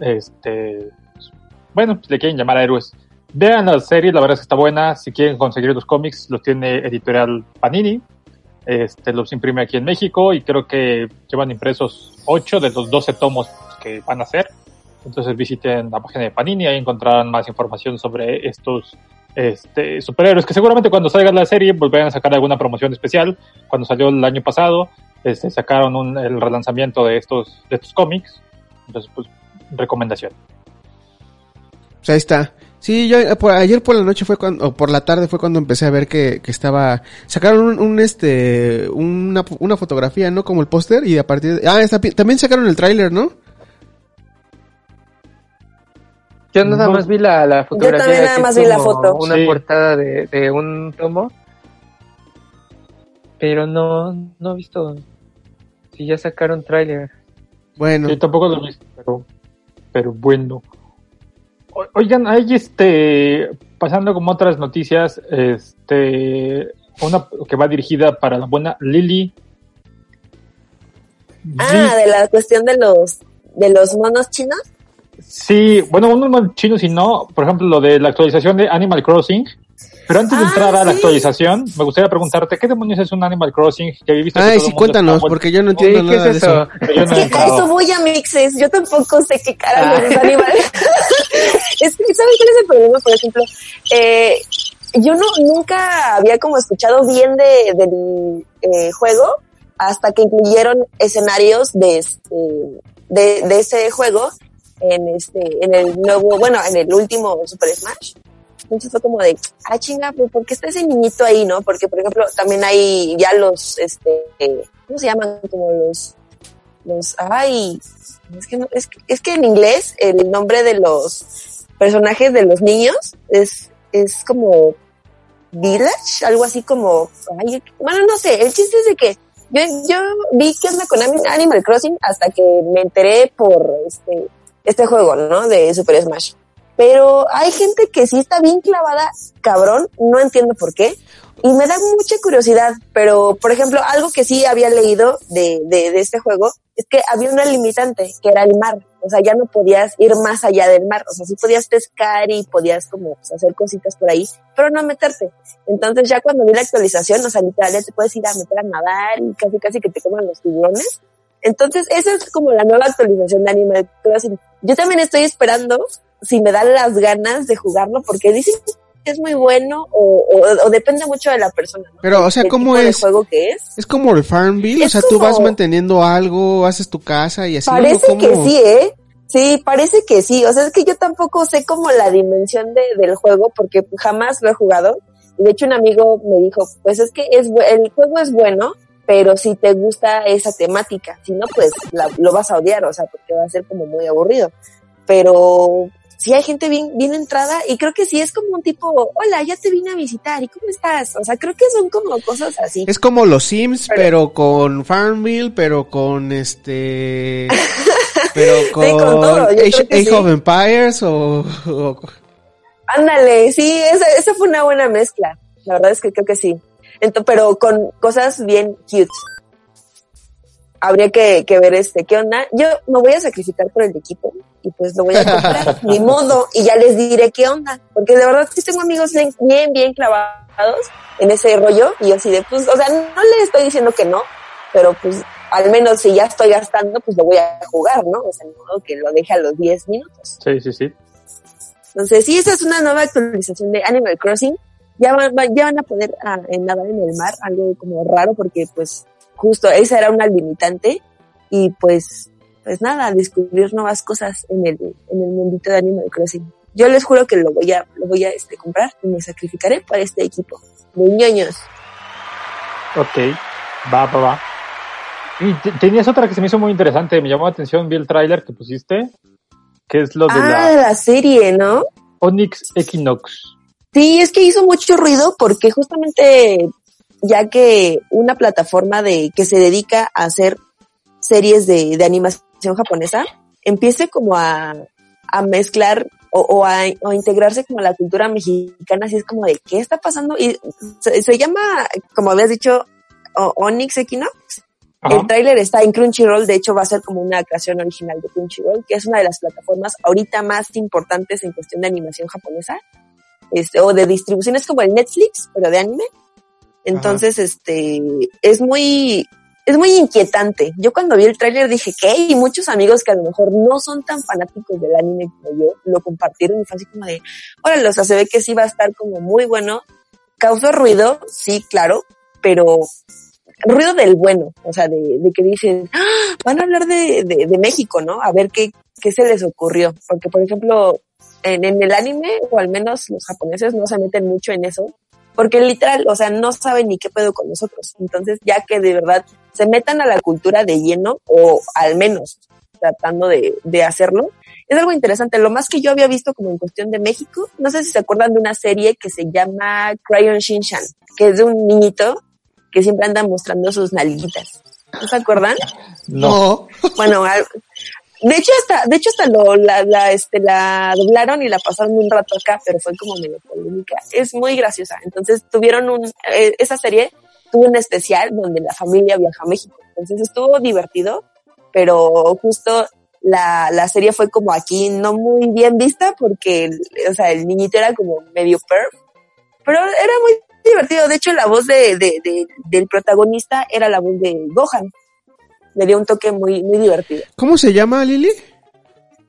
Este, bueno, pues le quieren llamar a héroes. Vean la serie, la verdad es que está buena. Si quieren conseguir los cómics, los tiene editorial Panini. Este, los imprime aquí en México y creo que llevan impresos 8 de los 12 tomos que van a hacer. Entonces visiten la página de Panini, ahí encontrarán más información sobre estos este, superhéroes que seguramente cuando salga la serie volverán a sacar alguna promoción especial. Cuando salió el año pasado, este, sacaron un- el relanzamiento de estos, de estos cómics. Entonces, pues, recomendación. Pues ahí está. Sí, yo eh, por- ayer por la noche fue cuando, o por la tarde fue cuando empecé a ver que, que estaba, sacaron un, un, este, una, una fotografía, ¿no? Como el póster y a partir de, ah, está también sacaron el tráiler, ¿no? Yo nada No. más vi la, la fotografía. también nada más vi la como foto. Una Sí. portada de, de un tomo. Pero no, no he visto si ya sacaron tráiler. Bueno, Yo tampoco lo he visto, pero, pero bueno. Oigan, hay este, pasando como otras noticias, este, una que va dirigida para la buena Lily. Ah, de la cuestión de los de los monos chinos. Sí, bueno, unos chinos y no, por ejemplo, lo de la actualización de Animal Crossing. Pero antes de Ah, entrar a la sí. actualización, me gustaría preguntarte, ¿qué demonios es un Animal Crossing? Que he visto que ay, todo sí, el mundo cuéntanos, porque yo no entiendo ¿qué nada es de eso. eso? Pero yo no Que a eso voy a mixes. Yo tampoco sé qué carajos Ah. es animales. es que, ¿saben cuál es el problema? Por ejemplo, eh, yo no nunca había como escuchado bien de, del eh, juego hasta que incluyeron escenarios de este, de, de ese juego en este, en el nuevo, bueno, en el último Super Smash. Entonces fue como de, ah, chinga, pues, ¿por qué está ese niñito ahí, no? Porque, por ejemplo, también hay ya los, este, ¿cómo se llaman? Como los, los, ay, es que, no, es, es que en inglés el nombre de los personajes de los niños es, es como Village, algo así como, ay, bueno, no sé, el chiste es de que yo, vi que onda con Anim- Animal Crossing hasta que me enteré por este, este juego, ¿no? De Super Smash. Pero hay gente que sí está bien clavada, cabrón, no entiendo por qué. Y me da mucha curiosidad, pero por ejemplo, algo que sí había leído de, de, de este juego es que había una limitante, que era el mar. O sea, ya no podías ir más allá del mar. O sea, sí podías pescar y podías como pues, hacer cositas por ahí, pero no meterte. Entonces ya cuando vi la actualización, o sea, literal ya te puedes ir a meter a nadar y casi casi que te coman los tiburones. Entonces esa es como la nueva actualización de Animal Crossing. Yo también estoy esperando si me dan las ganas de jugarlo porque dicen que es muy bueno o, o, o depende mucho de la persona. ¿no? Pero, o sea, ¿cómo es? juego que es. Es como el Farmville, o sea, tú vas manteniendo algo, haces tu casa y así. ¿o Parece que sí, ¿eh? Sí, parece que sí. O sea, es que yo tampoco sé como la dimensión de, del juego porque jamás lo he jugado. Y de hecho un amigo me dijo, pues es que es, el juego es bueno, pero si te gusta esa temática, si no, pues la- lo vas a odiar, o sea, porque va a ser como muy aburrido. Pero sí hay gente bien, bien entrada y creo que sí es como un tipo, hola, ya te vine a visitar y ¿cómo estás? O sea, creo que son como cosas así. Es como los Sims, pero, Pero- con Farmville, pero con este... pero con, con todo, Age, que Age sí. of Empires o, o- Ándale, sí, esa, esa fue una buena mezcla. La verdad es que creo que sí. Pero con cosas bien cute. Habría que, que ver este, qué onda. Yo me voy a sacrificar por el equipo y pues lo voy a comprar, ni modo, y ya les diré qué onda. Porque de verdad sí tengo amigos bien, bien, clavados en ese rollo y así de, pues, o sea, no les estoy diciendo que no, pero pues al menos si ya estoy gastando, pues lo voy a jugar, ¿no? O sea, modo que lo deje a los 10 minutos. Sí, sí, sí. Entonces, sí, esa es una nueva actualización de Animal Crossing. Ya van, va- ya van a poder ah, en nadar en el mar, algo como raro porque pues justo esa era una limitante y pues pues nada, descubrir nuevas cosas en el, en el mundito de Animal Crossing. Yo les juro que lo voy a, lo voy a este, comprar y me sacrificaré para este equipo de ñoños. Ok, va, va, va. Y te- tenías otra que se me hizo muy interesante, me llamó la atención, vi el tráiler que pusiste, que es lo de Ah, la la serie, ¿no? Onyx Equinox. Sí, es que hizo mucho ruido porque justamente ya que una plataforma de que se dedica a hacer series de, de animación japonesa empiece como a, a mezclar o, o a, o a integrarse como a la cultura mexicana, así es como de qué está pasando y se, se llama, como habías dicho, Onyx Equinox. Ajá. El tráiler está en Crunchyroll, de hecho va a ser como una creación original de Crunchyroll, que es una de las plataformas ahorita más importantes en cuestión de animación japonesa, este, o de distribución, es como el Netflix, pero de anime. Entonces, este, es muy, es muy inquietante. Yo cuando vi el tráiler dije, ¿qué? Y muchos amigos que a lo mejor no son tan fanáticos del anime como yo, lo compartieron y fue así como de, órale, o sea, se ve que sí va a estar como muy bueno. Causó ruido, sí, claro, pero ruido del bueno, o sea, de, de que dicen, "Ah, van a hablar de, de, de México, ¿no? A ver qué, qué se les ocurrió. Porque, por ejemplo, en, en el anime, o al menos los japoneses no se meten mucho en eso, porque literal, o sea, no saben ni qué pedo con nosotros. Entonces, ya que de verdad se metan a la cultura de lleno, o al menos tratando de, de hacerlo, es algo interesante. Lo más que yo había visto como en cuestión de México, no sé si se acuerdan de una serie que se llama Crayon Shinchan, que es de un niñito que siempre anda mostrando sus nalguitas. ¿No se acuerdan? No. Bueno, de hecho hasta, de hecho hasta lo, la, la, este, la doblaron y la pasaron un rato acá, pero fue como medio polémica. Es muy graciosa. Entonces tuvieron un, eh, esa serie tuvo un especial donde la familia viaja a México. Entonces estuvo divertido, pero justo la, la serie fue como aquí no muy bien vista porque, el- o sea, el niñito era como medio perf, pero era muy divertido. De hecho, la voz de, de, de- del protagonista era la voz de Gohan. Le dio un toque muy, muy divertido. ¿Cómo se llama, Lili?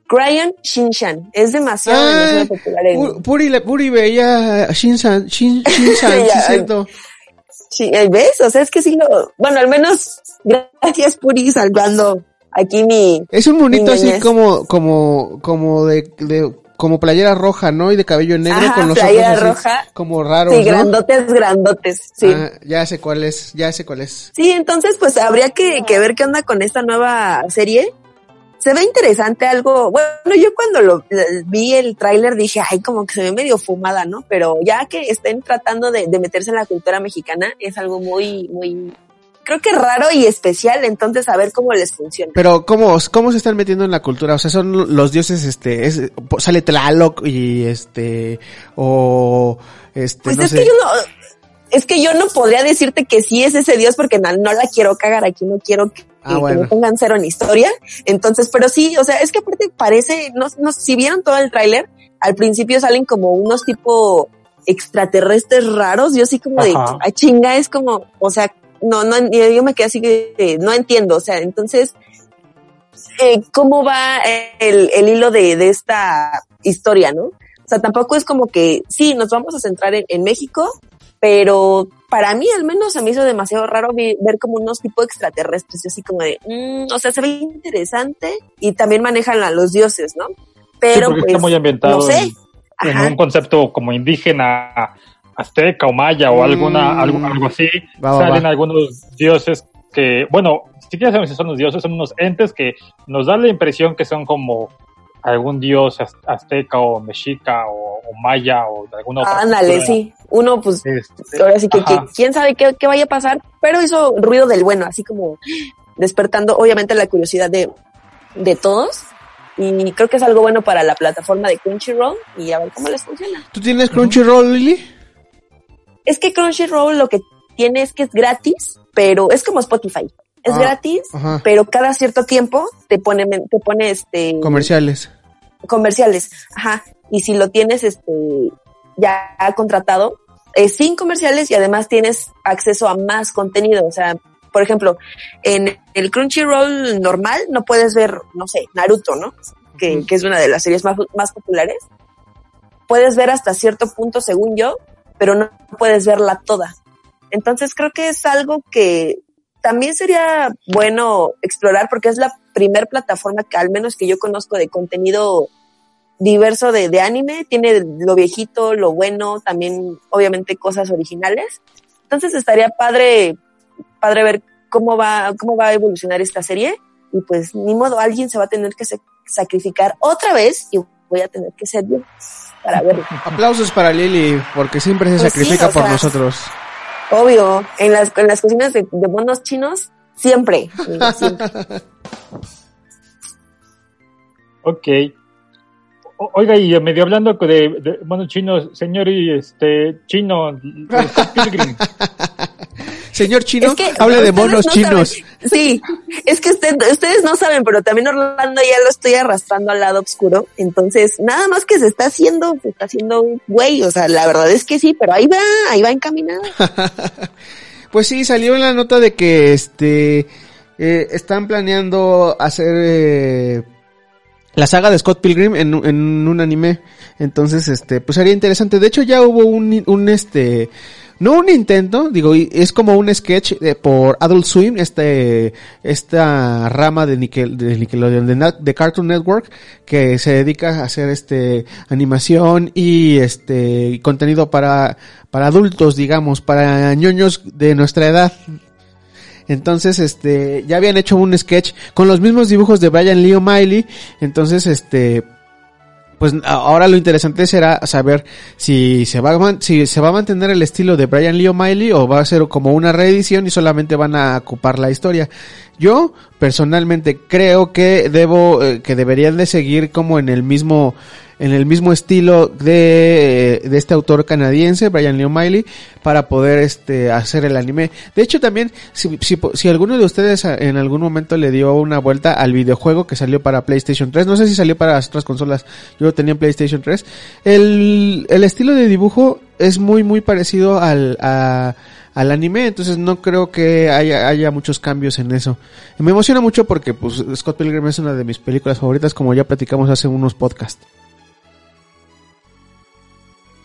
Crayon Shinshan. Es demasiado, Ah, demasiado popular en Pu- Puri, Puri veía Shinsan, Shin, sí, cierto. Sí, ¿eh, ¿ves? O sea, es que sí lo... Bueno, al menos gracias Puri salvando aquí mi... Es un monito así como, como, como de, de, como playera roja, ¿no? Y de cabello negro Ajá, con los playera ojos así roja. como raros, Sí, ¿no? grandotes, grandotes, sí. Ah, ya sé cuál es, ya sé cuál es. Sí, entonces pues habría que, que ver qué onda con esta nueva serie. Se ve interesante algo, bueno, yo cuando lo eh, vi el tráiler dije, ay, como que se ve medio fumada, ¿no? Pero ya que estén tratando de, de meterse en la cultura mexicana, es algo muy, muy, creo que raro y especial, entonces a ver cómo les funciona. Pero ¿cómo, cómo se están metiendo en la cultura? O sea, son los dioses, este, es, sale Tlaloc y este, o, este, Pues no es sé. que yo no, es que yo no podría decirte que sí es ese dios porque no, no la quiero cagar aquí, no quiero que, Ah, que me pongan cero en historia. Entonces, pero sí, o sea, es que aparte parece, no, no, si vieron todo el tráiler, al principio salen como unos tipo extraterrestres raros, yo sí como de, a chinga, es como, o sea, no, no, yo yo me quedé así que eh, no entiendo, o sea, entonces, eh, ¿cómo va el, el hilo de, de esta historia, no? O sea, tampoco es como que, sí, nos vamos a centrar en, en México, pero para mí al menos se me hizo demasiado raro vi- ver como unos tipos extraterrestres, y así como de, mm, o sea, se ve interesante y también manejan a los dioses, ¿no? Sí, Pero porque pues, está muy ambientado no sé. en, un concepto como indígena, azteca o maya o alguna, Mm. algo, algo así. Va, va, Salen va. algunos dioses que, bueno, si quieres saber si son los dioses, son unos entes que nos dan la impresión que son como algún dios az- azteca o mexica o, o maya o de alguna otra Ándale, cultura. sí. Uno, pues, Este, ahora sí que, quién sabe qué, qué vaya a pasar, pero hizo ruido del bueno, así como despertando, obviamente, la curiosidad de, de todos. Y creo que es algo bueno para la plataforma de Crunchyroll y a ver cómo les funciona. ¿Tú tienes Crunchyroll, Lily? Es que Crunchyroll lo que tiene es que es gratis, pero es como Spotify. Es Ah, gratis, Ajá. pero cada cierto tiempo te pone, te pone este Comerciales. Comerciales. Ajá. Y si lo tienes este ya contratado, sin comerciales y además tienes acceso a más contenido. O sea, por ejemplo, en el Crunchyroll normal no puedes ver, no sé, Naruto, ¿no? Que, que es una de las series más, más populares. Puedes ver hasta cierto punto, según yo, pero no puedes verla toda. Entonces creo que es algo que también sería bueno explorar porque es la primer plataforma que al menos que yo conozco de contenido diverso de, de anime. Tiene lo viejito, lo bueno, también obviamente cosas originales. Entonces estaría padre, padre ver cómo va, cómo va a evolucionar esta serie. Y pues ni modo, alguien se va a tener que sacrificar otra vez y voy a tener que ser yo para verlo. Aplausos para Lily, porque siempre se Pues sacrifica por sea, nosotros. Obvio, en las, en las cocinas de, de monos chinos, siempre. amigo, siempre. Ok. O- Oiga, y medio hablando de, de monos chinos, señor y este chino. Señor chino, Es que hable de monos no chinos. saben. Sí, es que usted- ustedes no saben, pero también Orlando ya lo estoy arrastrando al lado oscuro. Entonces, nada más que se está haciendo, se está haciendo un güey. O sea, la verdad es que sí, pero ahí va, ahí va encaminado. Pues sí, salió en la nota de que este eh, están planeando hacer eh, la saga de Scott Pilgrim en, en un anime. Entonces, este, pues sería interesante. De hecho, ya hubo un, un este, no un intento, digo, es como un sketch de- por Adult Swim, este, esta rama de, Nickel, de Nickelodeon, de, Cartoon Network, que se dedica a hacer este, animación y este, contenido para, para adultos, digamos, para ñoños de nuestra edad. Entonces, este, ya habían hecho un sketch con los mismos dibujos de Brian Lee O'Malley. Entonces, este, pues ahora lo interesante será saber si se va a si se va a mantener el estilo de Brian Lee O'Malley o va a ser como una reedición y solamente van a ocupar la historia. Yo personalmente creo que debo eh, que deberían de seguir como en el mismo en el mismo estilo de, de este autor canadiense, Brian Lee O'Malley, para poder este hacer el anime. De hecho también si, si, si alguno de ustedes en algún momento le dio una vuelta al videojuego que salió para PlayStation 3, no sé si salió para las otras consolas, yo lo tenía en PlayStation 3, el, el estilo de dibujo es muy muy parecido al, a- al anime, entonces no creo que haya, haya muchos cambios en eso. Me emociona mucho porque pues Scott Pilgrim es una de mis películas favoritas como ya platicamos hace unos podcasts.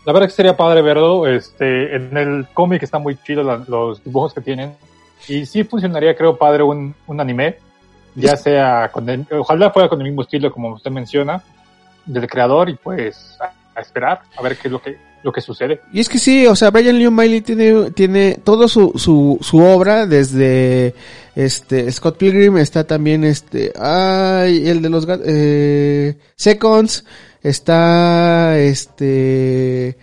La verdad que sería padre verlo. Este, en el cómic está muy chido la- los dibujos que tienen. Y sí funcionaría, creo, padre un, un anime. Ya sea con el, ojalá fuera con el mismo estilo como usted menciona, del creador, y pues a, a esperar, a ver qué es lo que, lo que sucede. Y es que sí, o sea, Brian Lee O'Malley tiene, tiene todo su, su, su obra desde, este, Scott Pilgrim, está también este, ay, el de los eh, Seconds, está, este,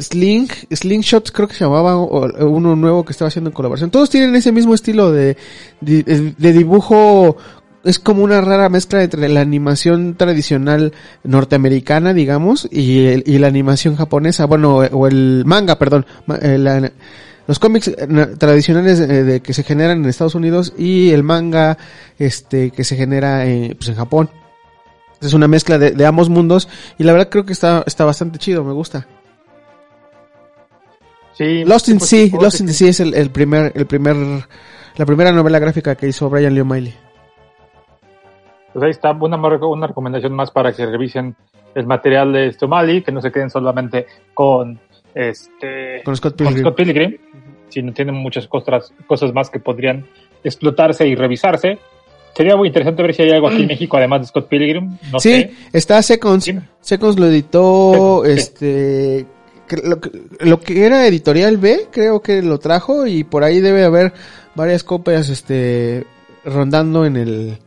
Sling, Slingshot creo que se llamaba, o uno nuevo que estaba haciendo en colaboración. Todos tienen ese mismo estilo de, de, de dibujo es como una rara mezcla entre la animación tradicional norteamericana, digamos, y, el- y la animación japonesa, bueno, o el manga, perdón, eh, la- los cómics eh, na- tradicionales eh, de que se generan en Estados Unidos y el manga este que se genera en, pues en Japón. Es una mezcla de, de ambos mundos y la verdad creo que está, está bastante chido, me gusta. Sí, Lost in pues, Sea, Lost in the. Sea es el, el primer, el primer, la primera novela gráfica que hizo Brian Lee O'Malley. Pues ahí está una, una recomendación más para que revisen el material de Stomali, que no se queden solamente con este Con Scott con Pilgrim. Scott Pilgrim, sino tienen muchas cosas, cosas más que podrían explotarse y revisarse. Sería muy interesante ver si hay algo aquí en México, además de Scott Pilgrim. No sí, sé. está Seconds. Dime. Seconds lo editó, Sí. este, lo, que- lo que era Editorial B, creo que lo trajo y por ahí debe haber varias copias, este, rondando en el,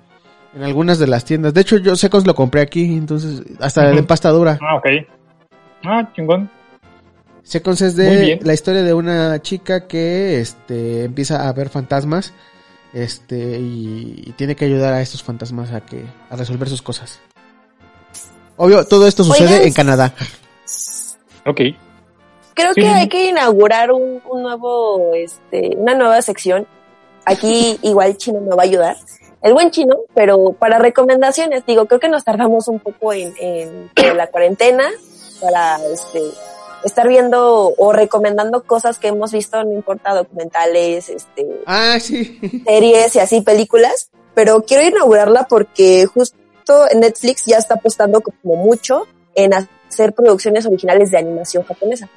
en algunas de las tiendas. De hecho, yo Seconds lo compré aquí, entonces, hasta Ujú. la empastadura. Ah, ok. Ah, chingón. Seconds es de la historia de una chica que, este, empieza a ver fantasmas, este, y, y tiene que ayudar a estos fantasmas a que, a resolver sus cosas. Obvio, todo esto sucede Oigan, en Canadá. Ok. Creo Sí. que hay que inaugurar un, un nuevo, este, una nueva sección. Aquí igual Chino me va a ayudar. El buen chino, pero para recomendaciones, digo, creo que nos tardamos un poco en, en, en la cuarentena para este, estar viendo o recomendando cosas que hemos visto, no importa, documentales, este, Ah, sí. series y así películas, pero quiero inaugurarla porque justo Netflix ya está apostando como mucho en hacer producciones originales de animación japonesa.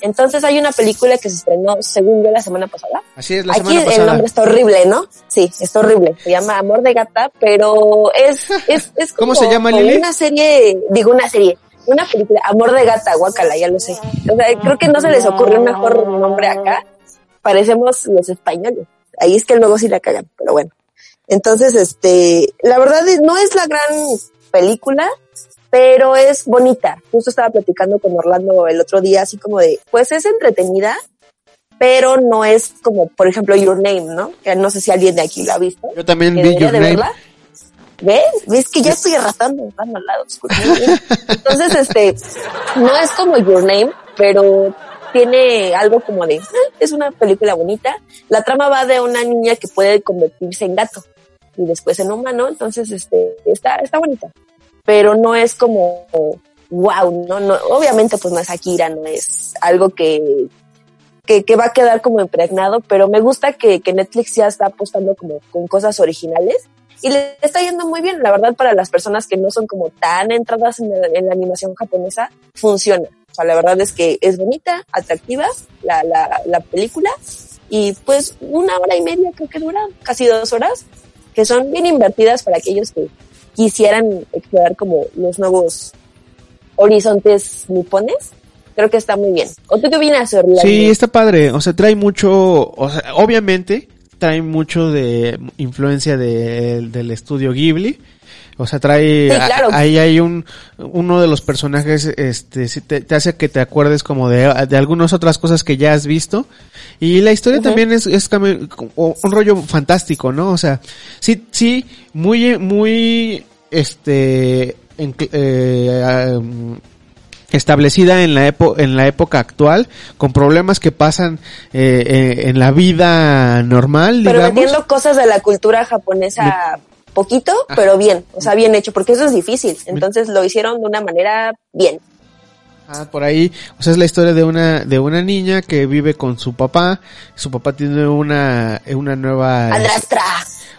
Entonces hay una película que se estrenó, según yo, la semana pasada. Así es, la Aquí semana el nombre está horrible, ¿no? Sí, está horrible. Se llama Amor de Gata, pero es, es, es ¿Cómo como- se llama, Lili? Una serie, digo una serie, una película, Amor de Gata, guacala, ya lo sé. O sea, creo que no se les ocurrió un mejor nombre acá. Parecemos los españoles. Ahí es que luego sí la cagan, pero bueno. Entonces, este, la verdad es- no es la gran película, pero es bonita. Justo estaba platicando con Orlando el otro día, así como de, pues es entretenida, pero no es como, por ejemplo, Your Name, ¿no? Que no sé si alguien de aquí la ha visto. Yo también vi Your de Name. verla. ¿Ves? ¿Ves que ya estoy arrastrando, al lado? Entonces, este, no es como Your Name, pero tiene algo como de, "Ah, es una película bonita. La trama va de una niña que puede convertirse en gato y después en humano, entonces, este, está, está bonita. Pero no es como, wow, no, no, obviamente pues no es Akira, no es algo que, que, que va a quedar como impregnado, pero me gusta que, que Netflix ya está apostando como con cosas originales y le está yendo muy bien. La verdad, para las personas que no son como tan entradas en, la- en la animación japonesa, funciona. O sea, la verdad es que es bonita, atractiva la, la, la película y pues una hora y media creo que dura, casi dos horas, que son bien invertidas para aquellos que quisieran explorar como los nuevos horizontes nipones. Creo que está muy bien. ¿O tú qué opinas? Sí, está padre. O sea, trae mucho, o sea, obviamente trae mucho de influencia de- del estudio Ghibli. O sea, trae, Sí, claro. a- ahí hay un, uno de los personajes, este, te, te hace que te acuerdes como de, de algunas otras cosas que ya has visto. Y la historia también es, es un rollo fantástico, ¿no? O sea, sí, sí, muy, muy, este, eh, um, establecida en la época en la época actual con problemas que pasan eh, eh, en la vida normal pero digamos metiendo cosas de la cultura japonesa poquito, pero bien, o sea, bien hecho, porque eso es difícil. Entonces lo hicieron de una manera bien. Ah, por ahí, o sea, es la historia de una de una niña que vive con su papá. Su papá tiene una una nueva Adrastra.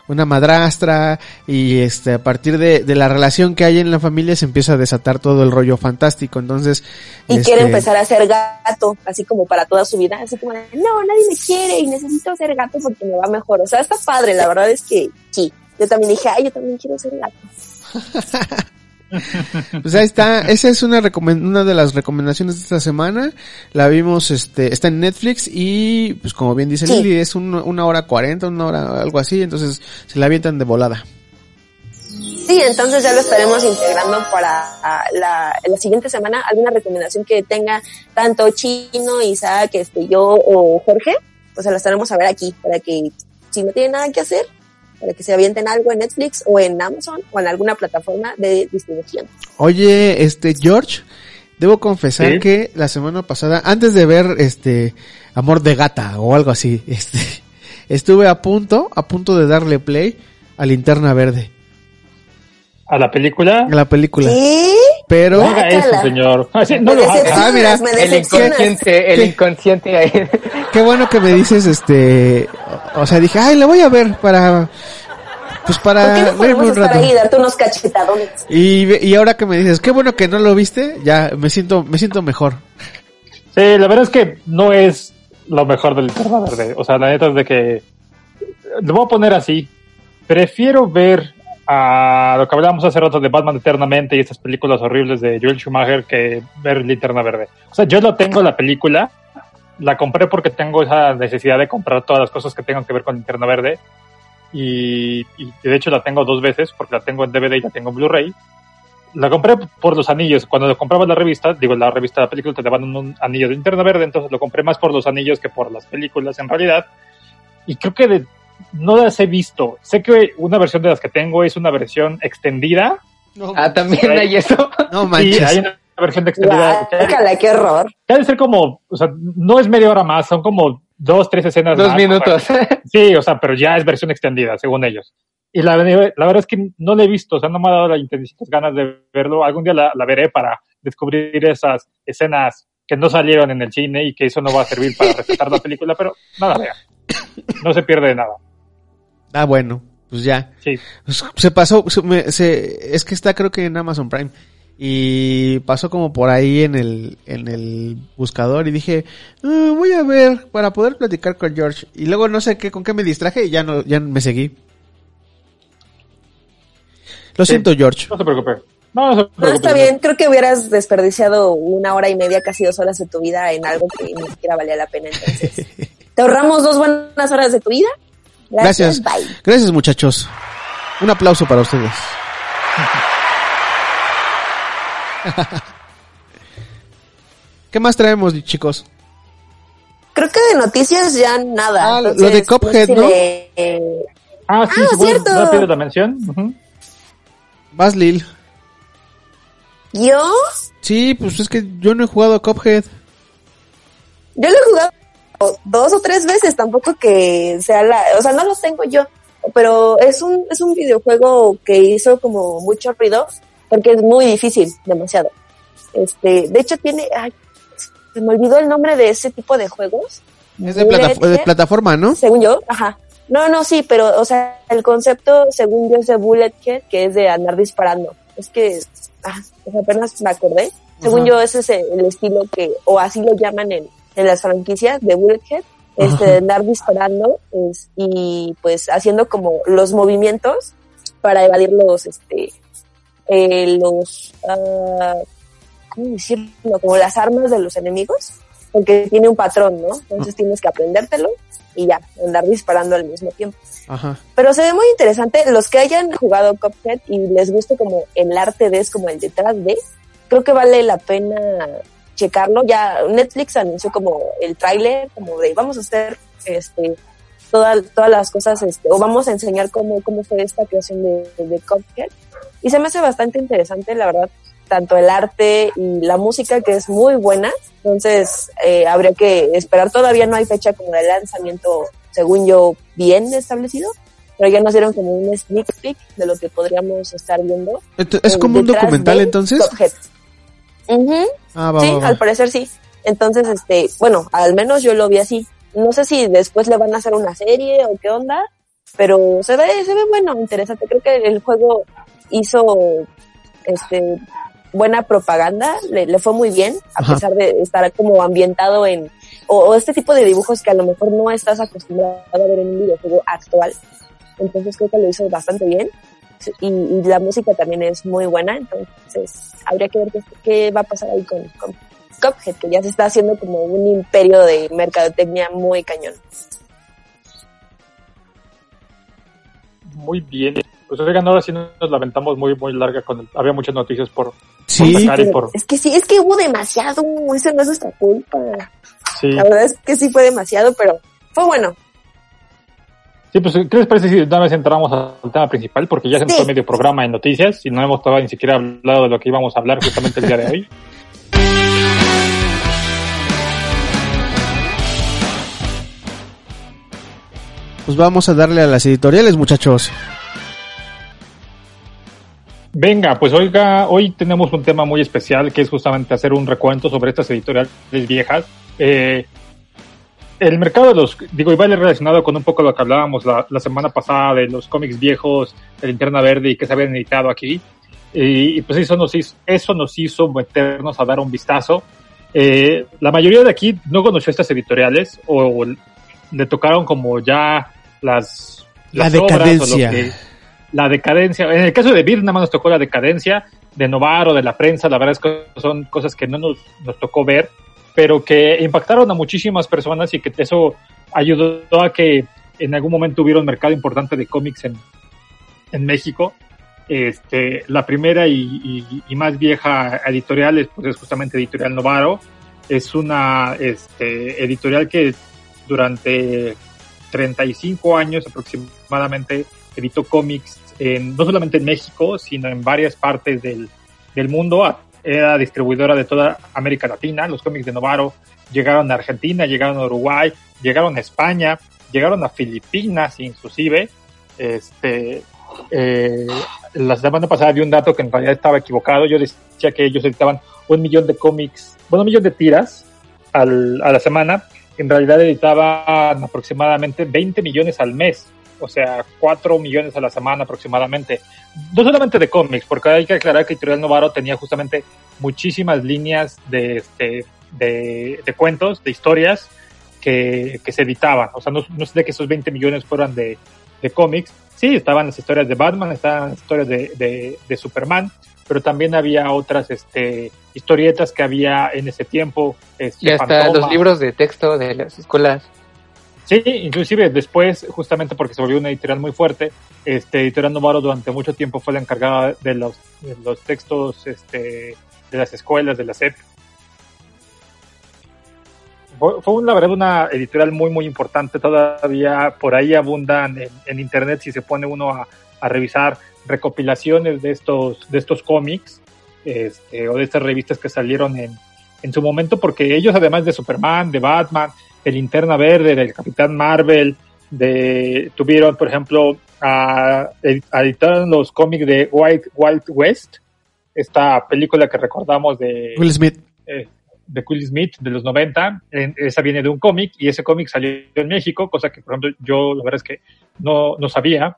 una madrastra y este a partir de, de la relación que hay en la familia se empieza a desatar todo el rollo fantástico. Entonces Y este, quiere empezar a ser gato, así como para toda su vida, así como, no, nadie me quiere y necesito ser gato porque me va mejor. O sea, está padre, la verdad es que sí. Yo también dije, ay, yo también quiero ser gato. Pues ahí está, esa es una una de las recomendaciones de esta semana. La vimos, este, está en Netflix y, pues como bien dice Sí. Lili, es un- una hora cuarenta, una hora, algo así, entonces se la avientan de volada. Sí, entonces ya lo estaremos integrando para ah, la, la siguiente semana. ¿Alguna recomendación que tenga tanto Chino, Isaac, este, yo o Jorge? Pues se la estaremos a ver aquí para que si no tienen nada que hacer, para que se avienten algo en Netflix o en Amazon o en alguna plataforma de distribución. Oye, este, George, debo confesar Sí. que la semana pasada, antes de ver, este, Amor de Gata o algo así, este, estuve a punto, a punto de darle play a Linterna Verde, A la película. a la película. ¿Qué? Pero, No haga eso, señor. No lo haga. Ah, mira. El inconsciente, el ¿Qué? inconsciente ahí. qué bueno que me dices, este, o sea, dije, ay, la voy a ver para, pues ¿Por qué para no verme podemos un rato. ahí y darte unos cachetadones? Y, ve- y ahora que me dices, qué bueno que no lo viste, ya me siento, me siento mejor. Sí, la verdad es que no es lo mejor del Linterna Verde. O sea, la neta es de que. Lo voy a poner así. Prefiero ver a lo que hablábamos hace rato de Batman Eternamente y estas películas horribles de Joel Schumacher que ver Linterna Verde. O sea, yo lo tengo la película. La compré porque tengo esa necesidad de comprar todas las cosas que tengan que ver con Linterna Verde. Y, y de hecho la tengo dos veces porque la tengo en DVD y la tengo en Blu-ray la compré por los anillos. Cuando lo compraba la revista, digo, la revista de la película te daban un anillo de linterna verde, entonces lo compré más por los anillos que por las películas en realidad. Y creo que de- no las he visto. Sé que una versión de las que tengo es una versión extendida. Ah, también hay eso. No Sí, manches. hay una versión extendida. que- Guácala, qué horror. que ha de ser como, o sea, no es media hora más, son como dos, tres escenas Dos más. minutos. Sí, o sea, pero ya es versión extendida, según ellos. Y la, la verdad es que no la he visto, o sea, no me ha dado las intensas ganas de verlo. Algún día la, la veré para descubrir esas escenas que no salieron en el cine y que eso no va a servir para respetar la película, pero no la vean. No se pierde de nada. Ah, bueno, pues ya. Sí. Pues, Se pasó, se, me- se- es que está creo que en Amazon Prime. Y pasó como por ahí en el, en el buscador y dije, "Ah, voy a ver para poder platicar con George. Y luego no sé qué, con qué me distraje y ya no, ya me seguí. Lo Sí. siento, George. No se preocupe. No, no se preocupe. No, está bien. Creo que hubieras desperdiciado una hora y media, casi dos horas de tu vida en algo que ni siquiera valía la pena. Entonces, te ahorramos dos buenas horas de tu vida. Gracias. Bye. Gracias, muchachos. Un aplauso para ustedes. ¿Qué más traemos, chicos? Creo que de noticias ya nada. Ah, lo de Cuphead, sé si ¿no? le- eh, Ah, sí, Ah, cierto. rápido la mención. Vas, Lil. yo, Sí, pues es que yo no he jugado a Cuphead. yo lo he jugado dos o tres veces, tampoco que sea la, o sea, no los tengo yo, pero es un, es un videojuego que hizo como mucho ruido, porque es muy difícil, demasiado. Este, de hecho tiene, ay, se me olvidó el nombre de ese tipo de juegos. Es de, plataf- de plataforma, ¿no? Según yo, ajá. No, no, sí, pero, o sea, el concepto, según yo, es de Bullet Head, que es de andar disparando. Es que, ah, sea, apenas me acordé. Según Ajá. yo, ese es el estilo que, o así lo llaman en, en las franquicias de Bullet Head, este, andar disparando, es, y pues haciendo como los movimientos para evadir los, este, eh, los, ah, ¿cómo decirlo? Como las armas de los enemigos, porque tiene un patrón, ¿no? Entonces tienes que aprendértelo y ya, andar disparando al mismo tiempo. Ajá. Pero se ve muy interesante. Los que hayan jugado Cuphead y les guste como el arte de, es como el detrás de, creo que vale la pena checarlo. Ya Netflix anunció como el tráiler, como de vamos a hacer este todas todas las cosas, este, o vamos a enseñar cómo, cómo fue esta creación de, de Cuphead. Y se me hace bastante interesante, la verdad, tanto el arte y la música, que es muy buena. Entonces, eh, habría que esperar. Todavía no hay fecha como de lanzamiento, según yo, bien establecido. Pero ya nos dieron como un sneak peek de lo que podríamos estar viendo. Ent- ¿Es eh, como un detrás documental entonces? Cuphead. Ah, va, Sí, va, va. al parecer sí. Entonces, este, bueno, al menos yo lo vi así. No sé si después le van a hacer una serie o qué onda, pero se ve, se ve bueno, interesante. Creo que el juego hizo este buena propaganda, le, le fue muy bien, a Ajá. pesar de estar como ambientado en, o, o este tipo de dibujos que a lo mejor no estás acostumbrado a ver en un videojuego actual. Entonces creo que lo hizo bastante bien. Y, y la música también es muy buena, entonces habría que ver qué, qué va a pasar ahí con, con Cuphead, que ya se está haciendo como un imperio de mercadotecnia muy cañón. Muy bien. Pues oigan, ahora sí nos lamentamos muy, muy larga con el... Había muchas noticias por, Sí. por sacar y por... Es que sí, es que hubo demasiado, eso no es nuestra culpa. Sí. La verdad es que sí fue demasiado, pero fue bueno. Sí, pues, ¿qué les parece si una vez entramos al tema principal? Porque ya se nos Sí. medio programa en noticias y no hemos todavía ni siquiera hablado de lo que íbamos a hablar justamente el día de hoy. Pues vamos a darle a las editoriales, muchachos. Venga, pues oiga, hoy tenemos un tema muy especial que es justamente hacer un recuento sobre estas editoriales viejas. Eh, el mercado de los, digo, igual es relacionado con un poco lo que hablábamos la, la semana pasada de los cómics viejos, de Linterna Verde y que se habían editado aquí. Y, y pues eso nos hizo, eso nos hizo meternos a dar un vistazo. Eh, la mayoría de aquí no conoció estas editoriales o le tocaron como ya las, La las obras o lo decadencia. que- la decadencia. En el caso de nada más nos tocó la decadencia de Novaro, de la prensa, la verdad es que son cosas que no nos, nos tocó ver, pero que impactaron a muchísimas personas y que eso ayudó a que en algún momento hubiera un mercado importante de cómics en, en México. Este, la primera y, más vieja editorial es, pues, es justamente Editorial Novaro. Es una este, editorial que durante 35 años aproximadamente editó cómics en, no solamente en México, sino en varias partes del, del mundo. Era distribuidora de toda América Latina. Los cómics de Novaro llegaron a Argentina, llegaron a Uruguay, llegaron a España, llegaron a Filipinas inclusive. Este, eh, la semana pasada vi un dato que en realidad estaba equivocado. Yo decía que ellos editaban un millón de cómics, bueno, un millón de tiras al, a la semana. En realidad editaban aproximadamente 20 millones al mes, o sea, 4 millones a la semana aproximadamente. No solamente de cómics, porque hay que aclarar que Editorial Novaro tenía justamente muchísimas líneas de, este, de, de cuentos, de historias que, que se editaban. O sea, no, no es de que esos 20 millones fueran de, de cómics. Sí, estaban las historias de Batman, estaban las historias de, de, de Superman, pero también había otras este, historietas que había en ese tiempo. Este, Y hasta Fantoma. los libros de texto de las escuelas. Sí, inclusive después, justamente porque se volvió una editorial muy fuerte, este Editorial Novaro durante mucho tiempo fue la encargada de los, de los textos este, de las escuelas, de la SEP. Fue, fue, la verdad una editorial muy, muy importante. Todavía por ahí abundan en, internet si se pone uno a, a, revisar recopilaciones de estos, de estos cómics este, o de estas revistas que salieron en, en su momento, porque ellos, además de Superman, de Batman, de Linterna Verde, del Capitán Marvel, de, tuvieron, por ejemplo, a, a editar los cómics de White, Wild West, esta película que recordamos de Will Smith. Eh, de Will Smith de los 90, en, esa viene de un cómic y ese cómic salió en México, cosa que por ejemplo yo la verdad es que no, no sabía.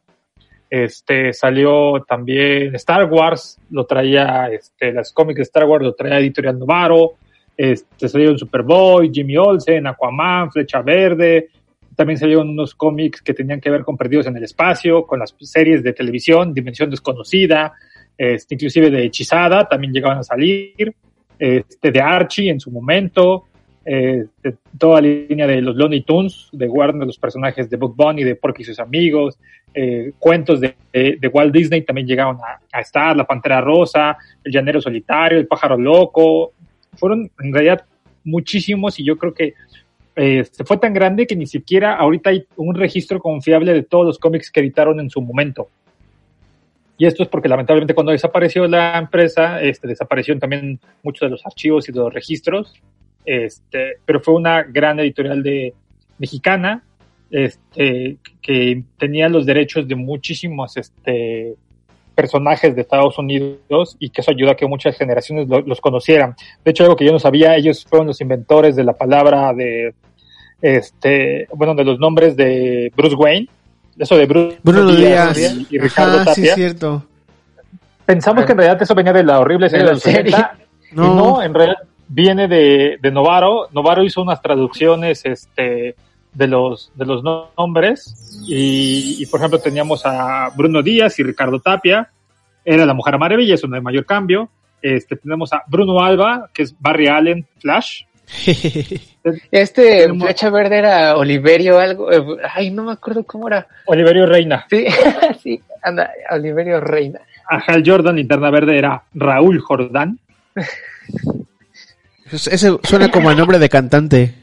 Este salió también Star Wars, lo traía, este, las cómics de Star Wars lo traía Editorial Novaro, este, salieron Superboy, Jimmy Olsen, Aquaman, Flecha Verde, también salieron unos cómics que tenían que ver con Perdidos en el Espacio, con las series de televisión, Dimensión Desconocida, este, inclusive de Hechizada, también llegaban a salir, este, de Archie en su momento, de toda la línea de los Looney Tunes, de Warner, los personajes de Bugs Bunny, de Porky y sus amigos, eh, cuentos de, Walt Disney también llegaron a, a, estar, La Pantera Rosa, El Llanero Solitario, El Pájaro Loco, fueron en realidad muchísimos y yo creo que eh, fue tan grande que ni siquiera ahorita hay un registro confiable de todos los cómics que editaron en su momento. Y esto es porque lamentablemente cuando desapareció la empresa, este, desaparecieron también muchos de los archivos y de los registros. Este, pero fue una gran editorial de mexicana este, que tenía los derechos de muchísimos este, personajes de Estados Unidos y que eso ayudó a que muchas generaciones lo, los conocieran. De hecho, algo que yo no sabía, ellos fueron los inventores de la palabra de, este, bueno, de los nombres de Bruce Wayne. eso de Bruno, Bruno Díaz, Díaz. y, Ricardo Ajá, sí es cierto. Pensamos que en realidad eso venía de la horrible serie De los serie. 70, No. y no, en realidad viene de, de Novaro. Novaro hizo unas traducciones este, de los de los nombres y, y, por ejemplo teníamos a Bruno Díaz y Ricardo Tapia, era la Mujer Maravilla, eso no hay mayor cambio. Este, tenemos a Bruno Alba, que es Barry Allen Flash. Este Tenemos- flecha verde era Oliverio algo. eh, Ay, no me acuerdo cómo era. Oliverio Reina. Sí, sí, anda, Oliverio Reina. A Hal Jordan, Linterna Verde, era Raúl Jordán. Ese suena como el nombre de cantante.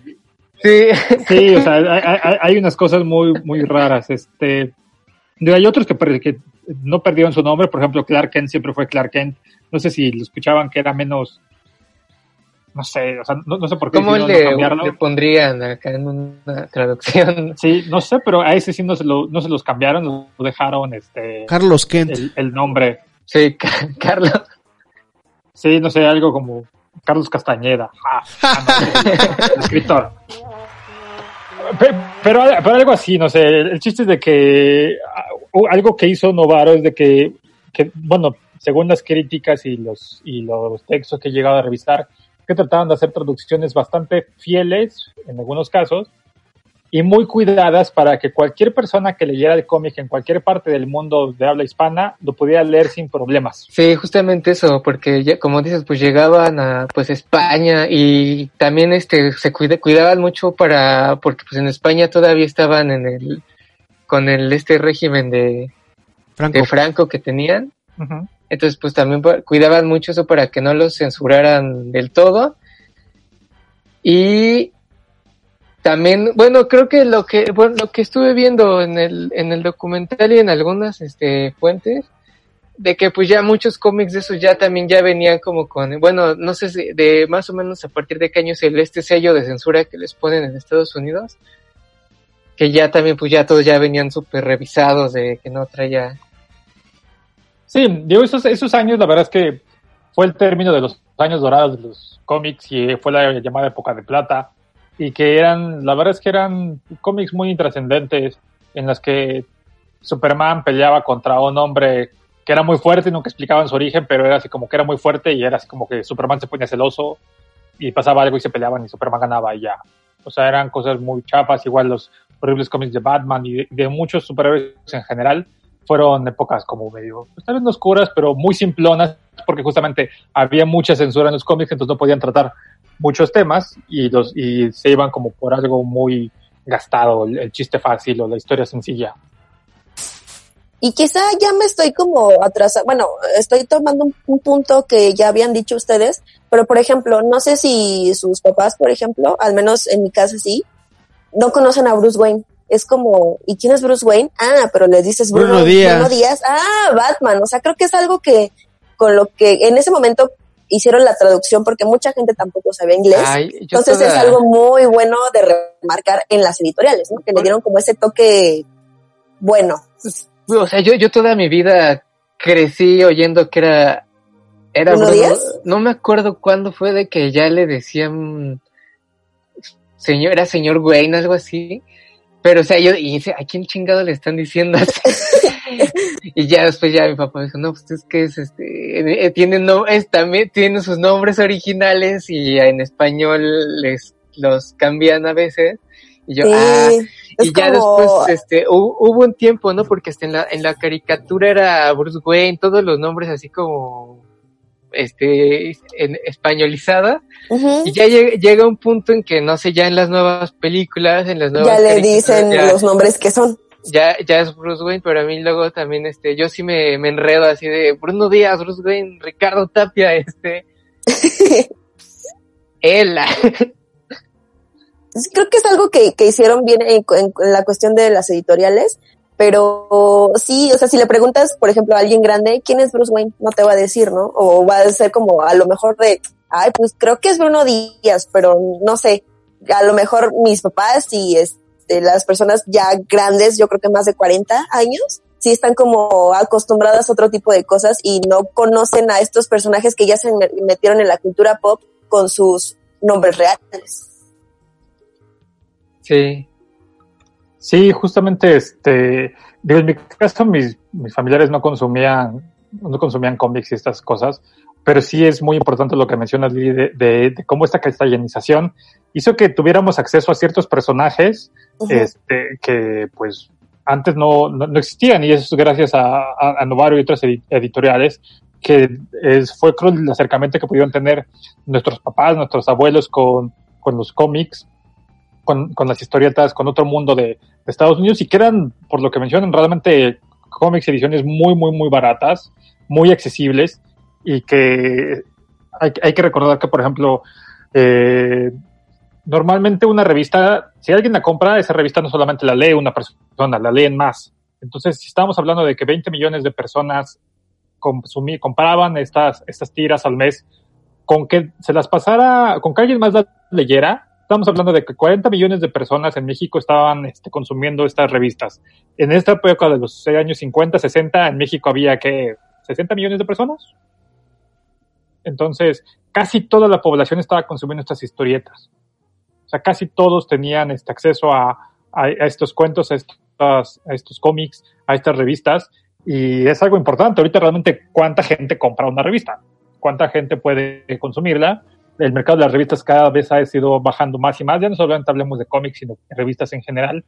Sí, Sí, o sea, hay, hay- hay unas cosas muy, muy raras. Este, hay otros que, no perdieron su nombre, por ejemplo, Clark Kent siempre fue Clark Kent. No sé si lo escuchaban que era menos, no sé, o sea, no, no sé por qué ¿cómo no le, cambiarlo. le pondrían acá en una traducción? Sí, no sé, pero a ese sí no se, lo, no se los cambiaron, lo dejaron este, Carlos Kent. el, el nombre. Sí, Ca- Carlos. Sí, no sé, algo como Carlos Castañeda. Ah, ah, no, el escritor. Pe- Pero, pero algo así, no sé, el chiste es de que ah, algo que hizo Novaro es de que, que, bueno, según las críticas y los, y los textos que he llegado a revisar, que trataban de hacer traducciones bastante fieles en algunos casos y muy cuidadas para que cualquier persona que leyera el cómic en cualquier parte del mundo de habla hispana lo pudiera leer sin problemas. Sí, justamente eso, porque ya, como dices, pues llegaban a pues España y también este se cuida- cuidaban mucho para porque pues en España todavía estaban en el con el este régimen de, Franco. de Franco que tenían. Entonces, pues también cuidaban mucho eso para que no los censuraran del todo. Y también, bueno, creo que lo que, bueno, lo que estuve viendo en el, en el documental y en algunas este, fuentes, de que pues ya muchos cómics de esos ya también ya venían como con, bueno, no sé si de más o menos a partir de qué año es el este sello de censura que les ponen en Estados Unidos, que ya también pues ya todos ya venían súper revisados de que no traía. Sí, digo, esos, esos años, la verdad es que fue el término de los años dorados de los cómics y fue la llamada época de plata y que eran, la verdad es que eran cómics muy intrascendentes en las que Superman peleaba contra un hombre que era muy fuerte nunca explicaban su origen, pero era así como que era muy fuerte y era así como que Superman se ponía celoso y pasaba algo y se peleaban y Superman ganaba y ya. O sea, eran cosas muy chapas, igual los horribles cómics de Batman y de, de muchos superhéroes en general fueron épocas como medio, pues, tal vez no oscuras, pero muy simplonas, porque justamente había mucha censura en los cómics, entonces no podían tratar muchos temas y, los, y se iban como por algo muy gastado, el, el chiste fácil o la historia sencilla. Y quizá ya me estoy como atrasando, bueno, estoy tomando un, un punto que ya habían dicho ustedes, pero por ejemplo, no sé si sus papás, por ejemplo, al menos en mi casa sí, no conocen a Bruce Wayne. Es como, ¿y quién es Bruce Wayne? Ah, pero les dices Bruno, Bruno Díaz. Bruno Díaz. Ah, Batman. O sea, creo que es algo que con lo que en ese momento hicieron la traducción porque mucha gente tampoco sabía inglés. Ay, Entonces toda- es algo muy bueno de remarcar en las editoriales, ¿no? Que le dieron como ese toque bueno. O sea, yo, yo toda mi vida crecí oyendo que era. Era ¿Bruno Bruno- Díaz? No me acuerdo cuándo fue de que ya le decían. Señor, era señor Wayne, algo así. Pero, o sea, yo y dice, ¿a quién chingado le están diciendo así? y ya después ya mi papá dijo, no, pues es que es este, eh, tiene, no, es, también tiene sus nombres originales y en español les los cambian a veces. Y yo, Sí, ah, y ya como- después este hu- hubo un tiempo no porque hasta en la en la caricatura era Bruce Wayne todos los nombres así como este en españolizada. Y ya llega, llega un punto en que no sé ya en las nuevas películas en las nuevas ya le dicen ya, los nombres que son. ya ya es Bruce Wayne pero a mí luego también este yo sí me, me enredo así de Bruno Díaz Bruce Wayne Ricardo Tapia este Sí, Creo que es algo que, que hicieron bien en, en- en la cuestión de las editoriales, pero sí, o sea, si le preguntas, por ejemplo, a alguien grande, ¿quién es Bruce Wayne? No te va a decir, ¿no? O va a ser como a lo mejor de, ay, pues creo que es Bruno Díaz, pero no sé, a lo mejor mis papás y este, las personas ya grandes, yo creo que más de 40 años, sí están como acostumbradas a otro tipo de cosas y no conocen a estos personajes que ya se me- metieron en la cultura pop con sus nombres reales. sí Sí, justamente, este, digo, en mi caso, mis, mis familiares no consumían, no consumían cómics y estas cosas, pero sí es muy importante lo que mencionas, Lili, de, de, de cómo esta castellanización hizo que tuviéramos acceso a ciertos personajes, este, que pues antes no, no, no existían, y eso es gracias a, a, a Novaro y otras edi- editoriales, que es, fue creo el acercamiento que pudieron tener nuestros papás, nuestros abuelos con, con los cómics, con, con las historietas, con otro mundo de, Estados Unidos, y que eran, por lo que mencionan, realmente cómics ediciones muy, muy, muy baratas, muy accesibles, y que hay, hay que recordar que, por ejemplo, eh, normalmente una revista, si alguien la compra, esa revista no solamente la lee una persona, la leen más. Entonces, si estamos hablando de que 20 millones de personas consumí, compraban estas, estas tiras al mes, con que se las pasara, con que alguien más las leyera, estamos hablando de que 40 millones de personas en México estaban este, consumiendo estas revistas. En esta época de los años 50, 60, en México había que 60 millones de personas. Entonces, casi toda la población estaba consumiendo estas historietas. O sea, casi todos tenían este acceso a, a, a estos cuentos, a estos, a estos cómics, a estas revistas. Y es algo importante. Ahorita realmente, ¿cuánta gente compra una revista? ¿Cuánta gente puede consumirla? El mercado de las revistas cada vez ha ido bajando más y más. Ya no solamente hablemos de cómics, sino de revistas en general.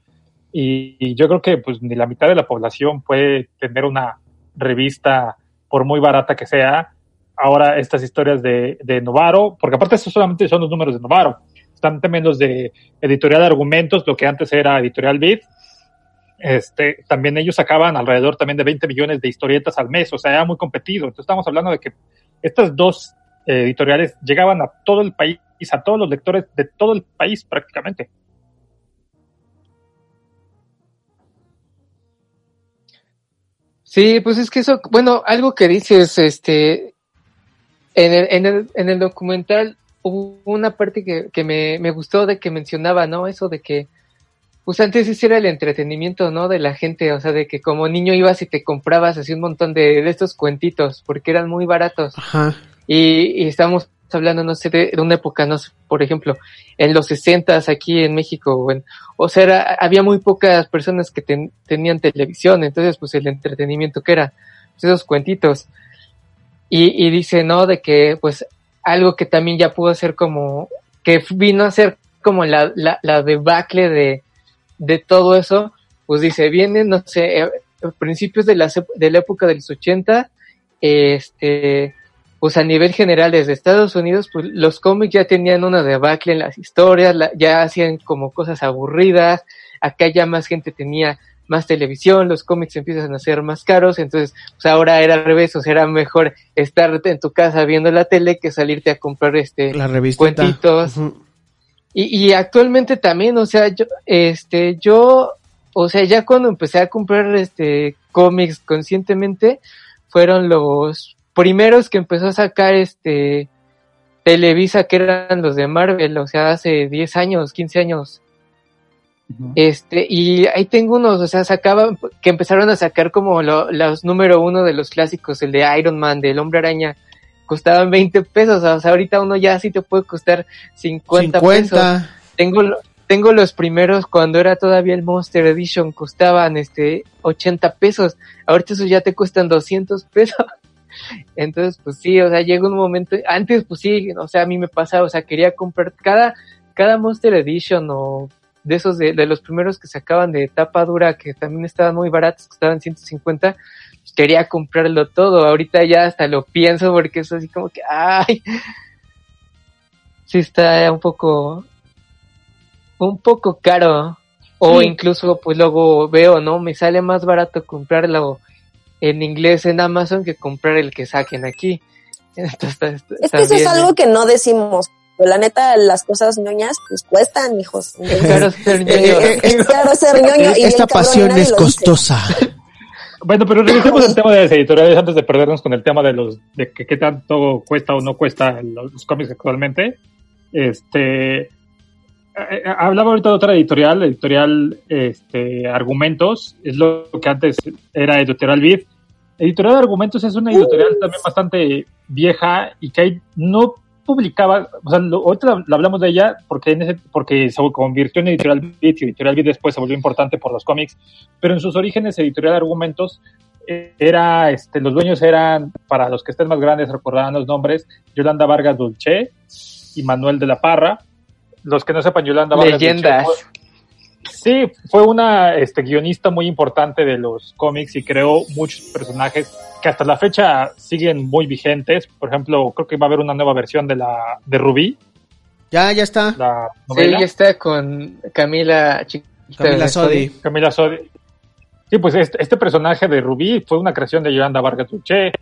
Y, y yo creo que pues ni la mitad de la población puede tener una revista, por muy barata que sea. Ahora estas historias de, de Novaro, porque aparte estos solamente son los números de Novaro. Están también los de Editorial Argumentos, lo que antes era Editorial Beat. Este, también ellos sacaban alrededor también de 20 millones de historietas al mes, o sea, era muy competido. Entonces estamos hablando de que estas dos editoriales llegaban a todo el país, a todos los lectores de todo el país prácticamente. Sí, pues es que eso, bueno, algo que dices, este, en el, en el, en el documental hubo una parte que, que me, me gustó de que mencionaba, ¿no? Eso de que, pues antes ese era el entretenimiento, ¿no? De la gente, o sea, de que como niño ibas y te comprabas así un montón de, de estos cuentitos, porque eran muy baratos. Ajá. Y, estamos hablando, no sé, de, una época, no sé, por ejemplo, en los sesentas aquí en México, o, sea, había muy pocas personas que ten- tenían televisión, entonces pues el entretenimiento que era, pues, esos cuentitos. Y, dice, ¿no? De que pues algo que también ya pudo ser como, que vino a ser como la, la, debacle de, de todo eso, pues dice, vienen, no sé, eh, principios de la, de la época de los 80, este, pues a nivel general desde Estados Unidos, pues los cómics ya tenían una debacle en las historias, la- ya hacían como cosas aburridas, acá ya más gente tenía más televisión, los cómics empiezan a ser más caros, entonces pues ahora era al revés, o sea, era mejor estarte en tu casa viendo la tele que salirte a comprar este La cuentitos. Y, y actualmente también, o sea, yo, este, yo, o sea, ya cuando empecé a comprar este cómics conscientemente, fueron los primeros que empezó a sacar este Televisa, que eran los de Marvel, o sea, hace 10 años, 15 años. Este, y ahí tengo unos, o sea, sacaban, que empezaron a sacar como lo- los número uno de los clásicos, el de Iron Man, del Hombre Araña, costaban 20 pesos, o sea, ahorita uno ya sí te puede costar 50, 50. pesos. Tengo, tengo los primeros cuando era todavía el Monster Edition, costaban este 80 pesos, ahorita esos ya te cuestan 200 pesos. Entonces, pues sí, o sea, llega un momento, antes pues sí, o sea, a mí me pasaba, o sea, quería comprar cada, cada Monster Edition o de esos de, de los primeros que sacaban de tapa dura que también estaban muy baratos, que estaban 150, pues, quería comprarlo todo. Ahorita ya hasta lo pienso porque es así como que, ay, sí está un poco, un poco caro. O Sí. incluso pues luego veo, ¿no? Me sale más barato comprarlo en inglés en Amazon que comprar el que saquen aquí. Entonces, Es que eso es algo que no decimos. Pero la neta, las cosas ñoñas, pues cuestan, hijos. Entonces, Claro, ser ñoño. eh, es caro ser ñoño. y Esta pasión es costosa. Bueno, pero revisemos el tema de las editoriales antes de perdernos con el tema de los de que qué tanto cuesta o no cuesta los, los cómics actualmente. Este eh, eh, hablaba ahorita de otra editorial, editorial este Argumentos, es lo que antes era Editorial Vid. Editorial Argumentos es una editorial también bastante vieja y que hay no publicaba, o sea, lo- ahorita la- la hablamos de ella porque, en ese, porque se convirtió en Editorial Beat y Editorial Beat después se volvió importante por los cómics, pero en sus orígenes Editorial Argumentos eh, era, este, los dueños eran, para los que estén más grandes recordarán los nombres, Yolanda Vargas Dulce y Manuel de la Parra. Los que no sepan, Yolanda Vargas Leyendas. Fue- Sí, fue una este, guionista muy importante de los cómics y creó muchos personajes que hasta la fecha siguen muy vigentes. Por ejemplo, creo que va a haber una nueva versión de la de Rubí, Ya, ya está. la Sí, novela. ya está con Camila Chiquita. Camila Sodi. Camila Sodi. Sí, pues este, este personaje de Rubí fue una creación de Yolanda Vargas Dulce.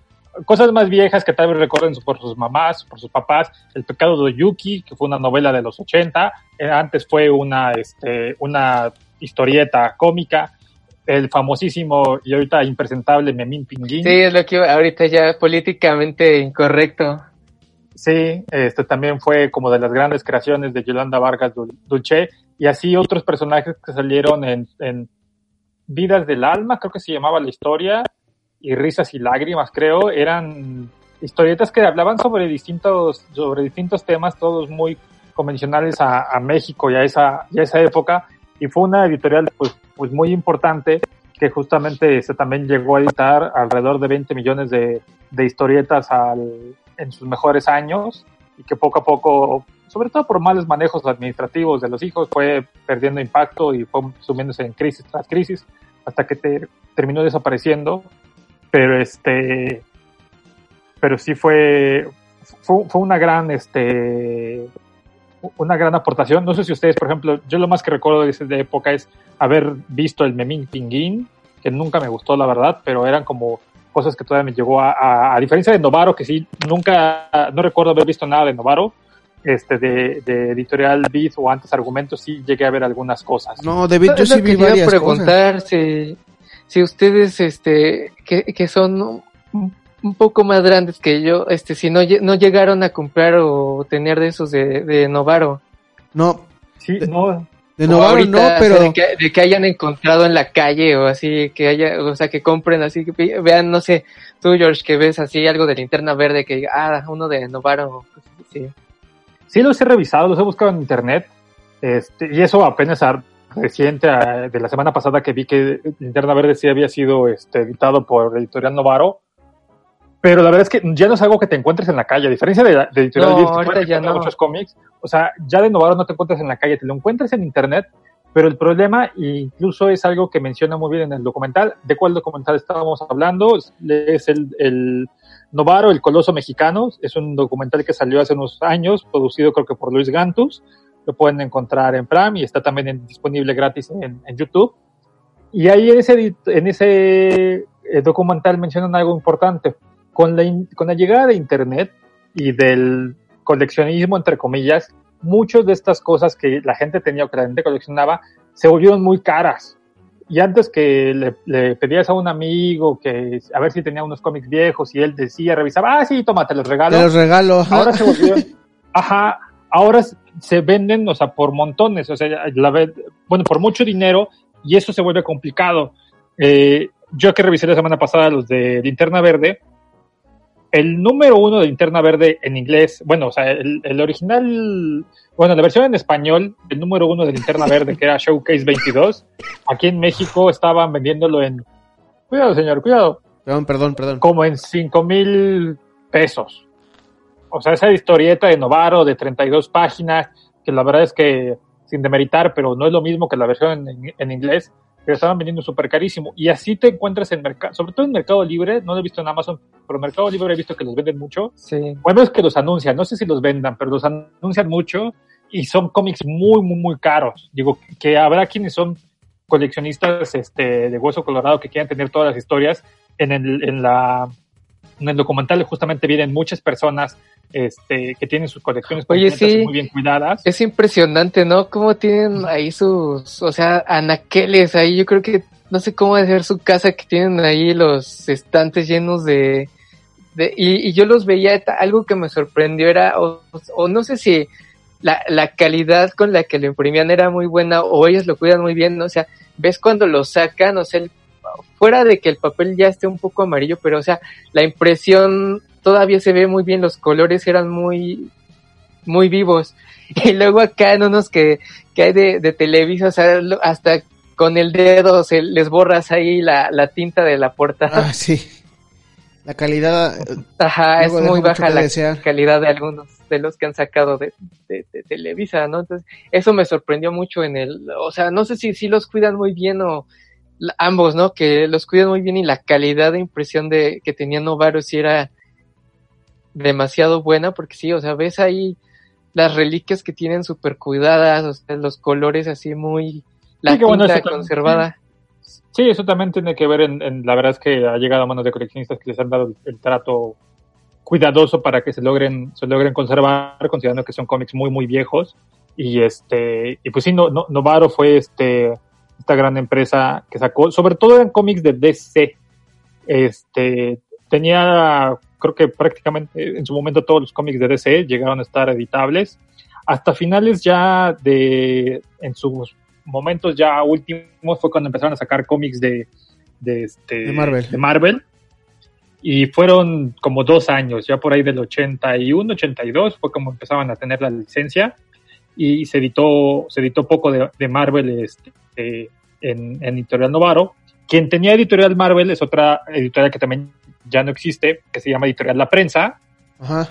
Cosas más viejas que tal vez recuerden por sus mamás, por sus papás. El pecado de Yuki, que fue una novela de los 80. Eh, Antes fue una, este, una historieta cómica. El famosísimo y ahorita impresentable Memín Pinguín. Sí, es lo que ahorita ya políticamente incorrecto. Sí, este también fue como de las grandes creaciones de Yolanda Vargas Dul- Dulce y así otros personajes que salieron en, en Vidas del Alma, creo que se llamaba la historia, y Risas y Lágrimas, creo, eran historietas que hablaban sobre distintos, sobre distintos temas, todos muy convencionales a, a México y a esa, y a esa época, y fue una editorial pues, pues muy importante que justamente se también llegó a editar alrededor de 20 millones de, de historietas al, en sus mejores años y que poco a poco, sobre todo por malos manejos administrativos de los hijos, fue perdiendo impacto y fue sumiéndose en crisis tras crisis hasta que te- terminó desapareciendo. Pero este, pero sí fue, fue, fue una gran, este, una gran aportación. No sé si ustedes, por ejemplo, yo lo más que recuerdo de esa época es haber visto el Memín Pinguín, que nunca me gustó, la verdad, pero eran como cosas que todavía me llegó a, a, a diferencia de Novaro, que sí, nunca, no recuerdo haber visto nada de Novaro, este, de, de editorial Beat o antes argumentos, sí llegué a ver algunas cosas. No, David, yo Es lo sí vi te iba a varias cosas. preguntar si, si ustedes, este, que, que son un, un poco más grandes que yo, este, si no, no llegaron a comprar o tener de esos de, de Novaro. No, Sí, no, de Novaro no, o sea, pero... de, que, de que hayan encontrado en la calle o así, que haya, o sea, que compren así, que ve- vean, no sé, tú, George, que ves así algo de linterna verde, que diga, ah, uno de Novaro, así. Sí, los he revisado, los he buscado en internet, este, y eso apenas reciente a- de la semana pasada que vi que Linterna Verde sí había sido este, editado por Editorial Novaro. Pero la verdad es que ya no es algo que te encuentres en la calle, a diferencia de, la- de Editorial No, que ya no. muchos cómics. O sea, ya de Novaro no te encuentras en la calle, te lo encuentras en internet, pero el problema, e incluso es algo que menciona muy bien en el documental, ¿de cuál documental estábamos hablando? Es el, el Novaro, el Coloso Mexicano, es un documental que salió hace unos años, producido creo que por Luis Gantus, lo pueden encontrar en Prime y está también en- disponible gratis en, en YouTube. Y ahí en ese, en ese eh, documental mencionan algo importante. Con la, in- con la llegada de Internet y del coleccionismo, entre comillas, muchas de estas cosas que la gente tenía o que la gente coleccionaba se volvieron muy caras. Y antes que le, le pedías a un amigo que a ver si tenía unos cómics viejos y él decía, revisaba, ah, sí, tómate los regalo. Te los regalo. Ahora se volvieron, ajá, ahora se venden, o sea, por montones, o sea, la bueno, por mucho dinero y eso se vuelve complicado. Eh, yo que revisé la semana pasada los de Linterna Verde, el número uno de Linterna Verde en inglés, bueno, o sea, el, el original, bueno, la versión en español, el número uno de Linterna Verde, que era Showcase 22, aquí en México estaban vendiéndolo en, cuidado señor, cuidado, Perdón, perdón, perdón. como en 5 mil pesos. O sea, esa historieta de Novaro de 32 páginas, que la verdad es que, sin demeritar, pero no es lo mismo que la versión en, en inglés, pero estaban vendiendo súper carísimo. Y así te encuentras en mercado, sobre todo en Mercado Libre, no lo he visto en Amazon, pero en Mercado Libre he visto que los venden mucho. Sí. Bueno, es que los anuncian, no sé si los vendan, pero los anuncian mucho y son cómics muy, muy, muy caros. Digo, que habrá quienes son coleccionistas este, de hueso colorado que quieran tener todas las historias. En el, en la, en el documental justamente vienen muchas personas este, que tienen sus colecciones Oye, sí. muy bien cuidadas. Es impresionante, ¿no? Cómo tienen ahí sus, o sea, anaqueles ahí. Yo creo que no sé cómo hacer su casa que tienen ahí los estantes llenos de, de y, y yo los veía. Algo que me sorprendió era, o, o no sé si la, la calidad con la que lo imprimían era muy buena o ellos lo cuidan muy bien. ¿no? O sea, ves cuando lo sacan, o sea, el- fuera de que el papel ya esté un poco amarillo, pero o sea, la impresión todavía se ve muy bien, los colores eran muy muy vivos. Y luego acá en unos que, que hay de, de Televisa, o sea, hasta con el dedo se les borras ahí la, la tinta de la portada. Ah, sí. La calidad. Ajá, es muy baja la desear. calidad de algunos de los que han sacado de, de- de Televisa, ¿no? Entonces, eso me sorprendió mucho en el, o sea, no sé si, si los cuidan muy bien o ambos, ¿no? Que los cuidan muy bien y la calidad de impresión de que tenía Novaro sí era demasiado buena, porque sí, o sea, ves ahí las reliquias que tienen súper cuidadas, o sea, los colores así muy, la Sí, bueno, tinta conservada. Sí, eso también tiene que ver en, en- la verdad es que ha llegado a manos de coleccionistas que les han dado el, el trato cuidadoso para que se logren se logren conservar considerando que son cómics muy muy viejos y este y pues sí no, no- Novaro fue este esta gran empresa que sacó sobre todo eran cómics de DC este tenía creo que prácticamente en su momento todos los cómics de DC llegaron a estar editables hasta finales ya de en sus momentos ya últimos fue cuando empezaron a sacar cómics de de, este, De Marvel. de Marvel. Y fueron como dos años, ya por ahí del 81, 82, fue como empezaban a tener la licencia. Y se editó, se editó poco de, de Marvel este, en, en Editorial Novaro. Quien tenía Editorial Marvel es otra editorial que también ya no existe, que se llama Editorial La Prensa, Ajá.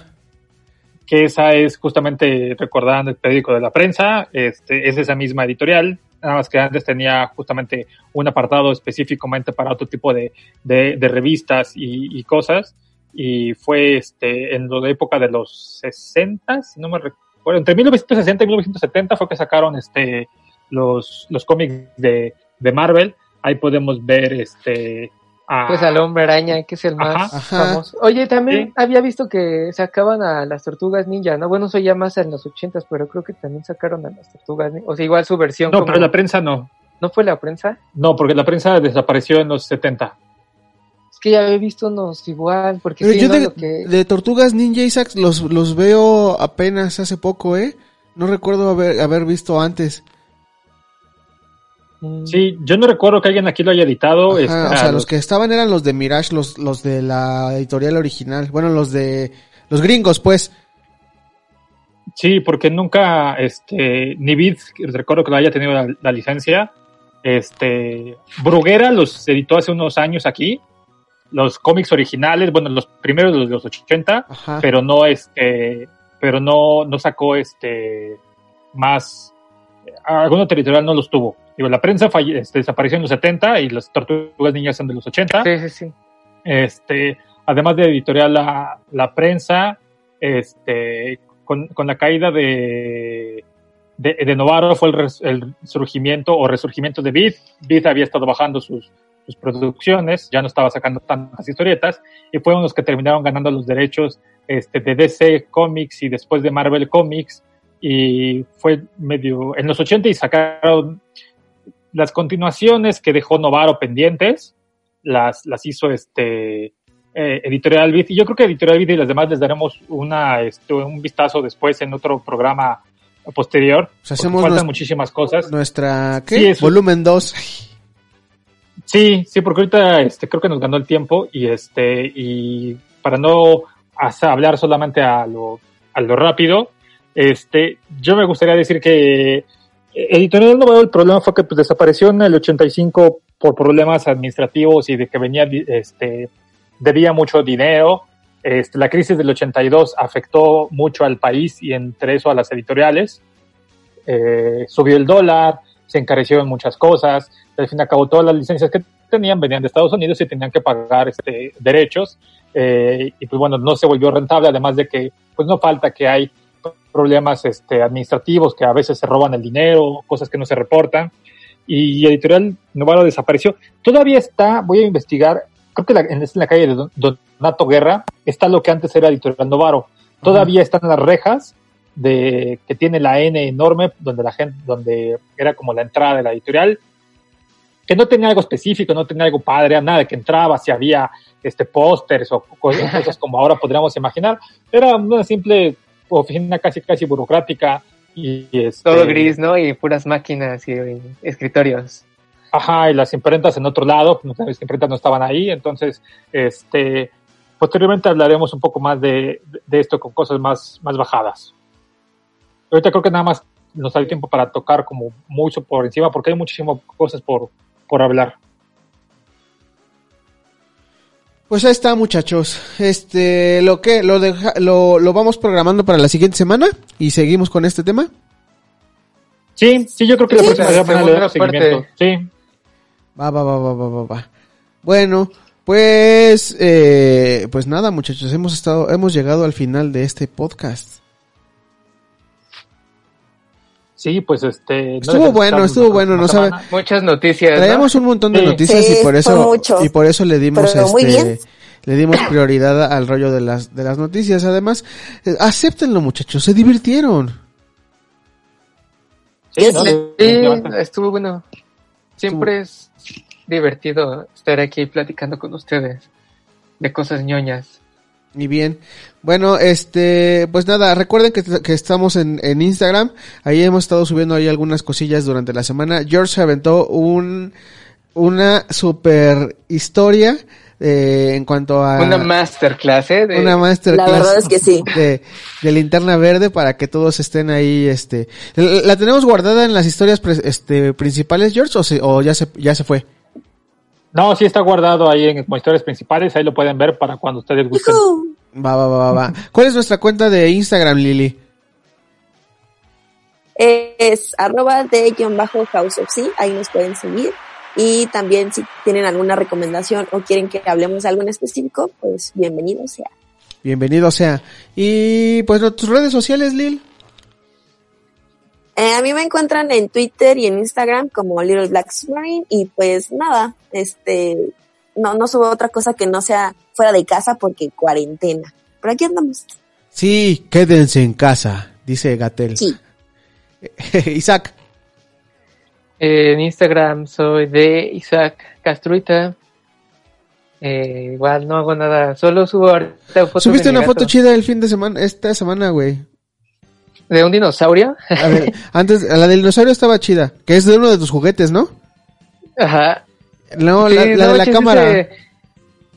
que esa es justamente recordando el periódico de la prensa, este, es esa misma editorial, nada más que antes tenía justamente un apartado específicamente para otro tipo de, de, de revistas y, y cosas, y fue este, en la época de los 60, si no me recuerdo, entre 1960 y 1970 fue que sacaron este, los, los cómics de, de Marvel, ahí podemos ver este... a- Pues al hombre araña, que es el más. Ajá. famoso. Oye, también Sí. había visto que sacaban a las tortugas ninja, ¿no? Bueno, eso ya más en los ochentas, pero creo que también sacaron a las tortugas ninja. O sea, igual su versión. No, como- pero la prensa no. ¿No fue la prensa? No, porque la prensa desapareció en los 70. Es que ya había visto unos igual, porque Pero sí, yo ¿no? de, Lo que- de Tortugas Ninja Isaac los, los veo apenas hace poco, ¿eh? No recuerdo haber, haber visto antes. Mm, Sí, yo no recuerdo que alguien aquí lo haya editado. Ajá, este, o sea, los que estaban eran los de Mirage, los, los de la editorial original. Bueno, los de los gringos, pues. Sí, porque nunca, este, ni Vid, recuerdo que lo haya tenido la, la licencia. Este, Bruguera los editó hace unos años aquí. Los cómics originales, bueno, los primeros de los 80, Ajá. pero no, este, pero no, no sacó, este, más, alguno territorial no los tuvo. Digo, la prensa falle- este, desapareció en los 70 y las tortugas niñas son de los 80. Sí, sí, sí. este, además de editorial la, la prensa, este, con, con la caída de, de, de Novaro fue el, res- el surgimiento o resurgimiento de Vid. Vid había estado bajando sus, sus producciones, ya no estaba sacando tantas historietas, y fueron los que terminaron ganando los derechos este, de DC Comics y después de Marvel Comics, y fue medio, en los 80 y sacaron las continuaciones que dejó Novaro pendientes, las, las hizo este eh, Editorial Vid. Y yo creo que Editorial Vid y las demás les daremos una, este, un vistazo después en otro programa posterior. O sea, hacemos faltan muchísimas cosas. Nuestra, ¿qué? Sí, eso. Volumen 2. Sí, sí, porque ahorita este, creo que nos ganó el tiempo y este y para no hasta hablar solamente a lo, a lo rápido, este, yo me gustaría decir que Editorial Novaro el problema fue que pues, desapareció en el 85 por problemas administrativos y de que venía este debía mucho dinero. Este, la crisis del 82 afectó mucho al país y entre eso a las editoriales. Eh, subió el dólar, se encarecieron muchas cosas. Al fin y al cabo, todas las licencias que tenían venían de Estados Unidos y tenían que pagar este, derechos. Eh, y pues bueno, no se volvió rentable, además de que pues no falta que hay problemas este, administrativos que a veces se roban el dinero, cosas que no se reportan. Y Editorial Novaro desapareció. Todavía está, voy a investigar, creo que la- en, la calle de Don- Donato Guerra está lo que antes era Editorial Novaro. Todavía están las rejas de que tiene la N enorme, donde la gente, donde era como la entrada de la editorial, que no tenía algo específico, no tenía algo padre, nada que entraba, si había este pósters o co- cosas como ahora podríamos imaginar. Era una simple oficina casi casi burocrática y este, Todo gris, ¿no? Y puras máquinas y, y escritorios. Ajá, y las imprentas en otro lado, no, las imprentas no estaban ahí, entonces, este, posteriormente hablaremos un poco más de, de esto con cosas más, más bajadas. Ahorita creo que nada más nos da tiempo para tocar como mucho por encima, porque hay muchísimas cosas por, por hablar. Pues ahí está, muchachos. Este, lo que lo, deja, lo lo vamos programando para la siguiente semana y seguimos con este tema. Sí, sí, yo creo que la Sí, próxima la semana le damos seguimiento. parte. Sí, Va, va, va, va, va, va, va. Bueno, pues, eh, pues nada, muchachos, hemos estado, hemos llegado al final de este podcast. Sí, pues este. no Estuvo bueno, estuvo bueno, no sabe. Muchas noticias. ¿no? Traíamos un montón de Sí. noticias Sí, y por eso, mucho. y por eso le dimos, Pero muy este, bien. le dimos prioridad al rollo de las, de las noticias. Además, eh, acéptenlo, muchachos, se divirtieron. Sí, ¿no? Estuvo bueno. Siempre es divertido estar aquí platicando con ustedes de cosas ñoñas. Y bien, bueno, este, pues nada, recuerden que, que estamos en, en Instagram, ahí hemos estado subiendo ahí algunas cosillas durante la semana. George se aventó un, una super historia eh, en cuanto a Una masterclass, ¿eh? De- una masterclass La verdad es que sí. de, de linterna verde para que todos estén ahí, este, la tenemos guardada en las historias pre- este, principales, George, o, se- o ya se, ya se fue. No, sí está guardado ahí en como historias principales, ahí lo pueden ver para cuando ustedes gusten. Va, va, va, va, va. ¿Cuál es nuestra cuenta de Instagram, Lili? Es arroba de guion bajo House of Sea, ahí nos pueden seguir. Y también si tienen alguna recomendación o quieren que hablemos de algo en específico, pues bienvenido sea. Bienvenido sea. Y pues tus redes sociales, Lil. Eh, a mí me encuentran en Twitter y en Instagram como Little Black Submarine y pues nada, este, no, no subo otra cosa que no sea fuera de casa porque cuarentena. Pero aquí andamos. Sí, quédense en casa, dice Gatel. Sí. Isaac. En Instagram soy de Isaac Castruita. Eh, igual no hago nada, solo subo ahorita fotos Subiste de mi una foto chida el fin de semana, esta semana, güey. De un dinosaurio. A ver, antes, la del dinosaurio estaba chida, que es de uno de tus juguetes, ¿no? Ajá. No, la, Sí, la no de la cámara. ese-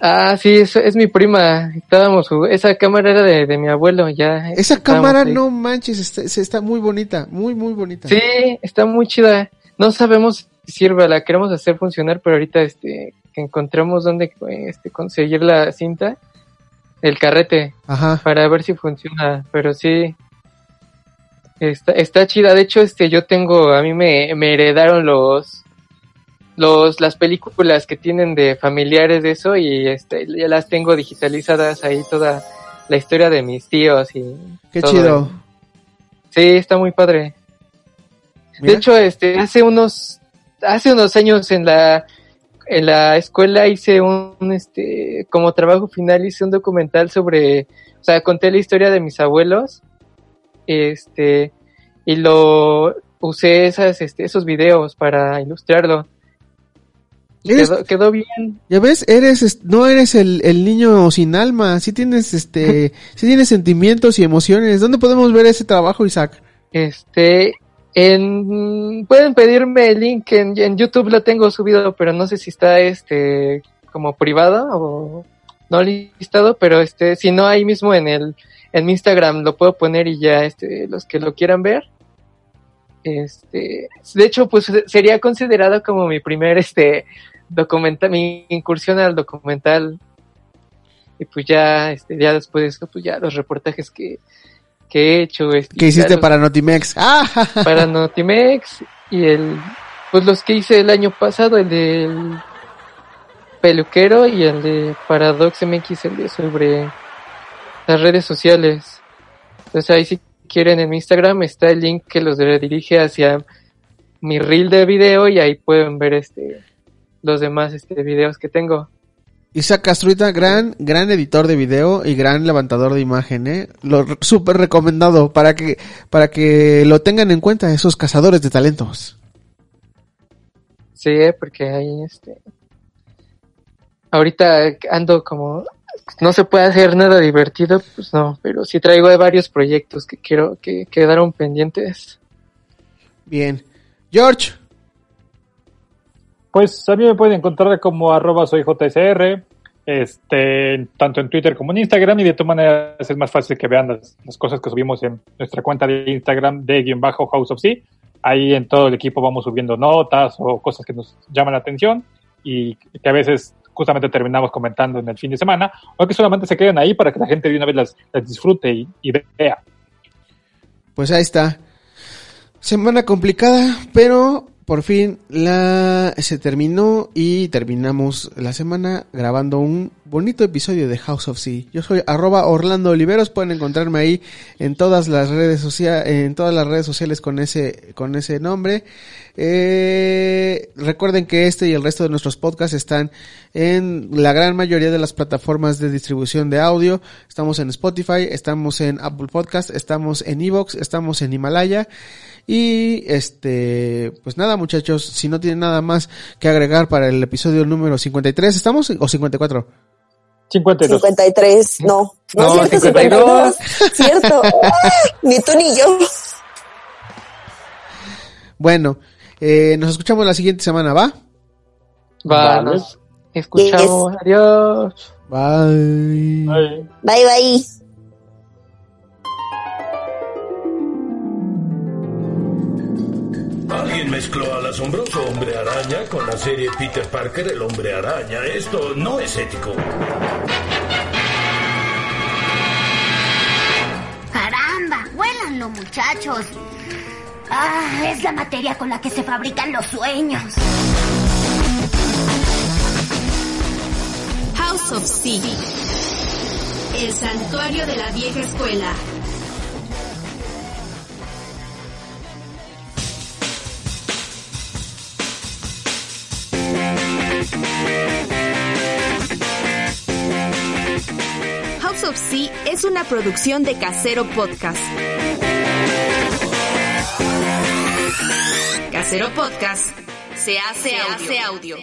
Ah, sí, es, es mi prima. Estábamos, esa cámara era de, de mi abuelo, ya. Esa cámara, ahí. no manches, está, está muy bonita, muy, muy bonita. Sí, está muy chida. No sabemos si sirve, la queremos hacer funcionar, pero ahorita este que encontremos dónde este, conseguir la cinta, el carrete, Ajá. para ver si funciona. Pero sí, está, está chida. De hecho, este, yo tengo, a mí me, me heredaron los, los, las películas que tienen de familiares de eso y este, ya las tengo digitalizadas ahí toda la historia de mis tíos y Qué todo. chido. Sí, está muy padre. Mira. De hecho, este, hace unos, hace unos años en la, en la escuela hice un, un, este, como trabajo final hice un documental sobre, o sea, conté la historia de mis abuelos, este, y lo usé esas, este, esos videos para ilustrarlo. Y Eres- quedó, quedó bien. Ya ves, eres, es- no eres el, el niño sin alma, sí tienes, este, sí tienes sentimientos y emociones. ¿Dónde podemos ver ese trabajo, Isaac? Este, en, pueden pedirme el link en, en YouTube lo tengo subido, pero no sé si está este como privado o no listado, pero este, si no ahí mismo en el, en mi Instagram lo puedo poner y ya este, los que lo quieran ver. Este, de hecho, pues sería considerado como mi primer este documental, mi incursión al documental. Y pues ya, este, ya después de eso, pues ya los reportajes que, que he hecho. Este, ¿Qué hiciste los- para Notimex? ¡Ah! para Notimex y el pues los que hice el año pasado el del peluquero y el de Paradox MX el de sobre las redes sociales entonces ahí si quieren en mi Instagram está el link que los redirige hacia mi reel de video y ahí pueden ver este los demás este videos que tengo Isaac Castruita, gran, gran editor de video y gran levantador de imagen, eh. Lo súper recomendado para que, para que lo tengan en cuenta esos cazadores de talentos. Sí, porque ahí este. Ahorita ando como. No se puede hacer nada divertido, pues no, pero sí traigo varios proyectos que quiero que quedaron pendientes. Bien. George, Pues a mí me pueden encontrar como arroba soy JSR este, tanto en Twitter como en Instagram y de todas maneras es más fácil que vean las, las cosas que subimos en nuestra cuenta de Instagram de guion bajo House of Sea. Ahí en todo el equipo vamos subiendo notas o cosas que nos llaman la atención y que a veces justamente terminamos comentando en el fin de semana o que solamente se queden ahí para que la gente de una vez las, disfrute y vea. Pues ahí está. Semana complicada, pero por fin la se terminó y terminamos la semana grabando un bonito episodio de House of Sea. Yo soy arroba Orlando Oliveros, pueden encontrarme ahí en todas las redes sociales, en todas las redes sociales con ese, con ese nombre. Eh, recuerden que este y el resto de nuestros podcasts están en la gran mayoría de las plataformas de distribución de audio. Estamos en Spotify, estamos en Apple Podcast, estamos en Evox, estamos en Himalaya. Y este, pues nada muchachos, si no tienen nada más que agregar para el episodio número 53, ¿estamos o 54? 52. 53, no. No, No, cierto, 52. 52. Cierto. Ni tú ni yo. Bueno, eh, nos escuchamos la siguiente semana, ¿va? Va, Vale. nos escuchamos. Adiós. Bye. Ay. Bye, bye. Alguien mezcló al asombroso hombre araña con la serie Peter Parker, el hombre araña. Esto no es ético. Caramba, huélanlo, muchachos. Ah, es la materia con la que se fabrican los sueños. House of Sea. El santuario de la vieja escuela. House of Sea es una producción de Casero Podcast. Casero Podcast se hace, audio.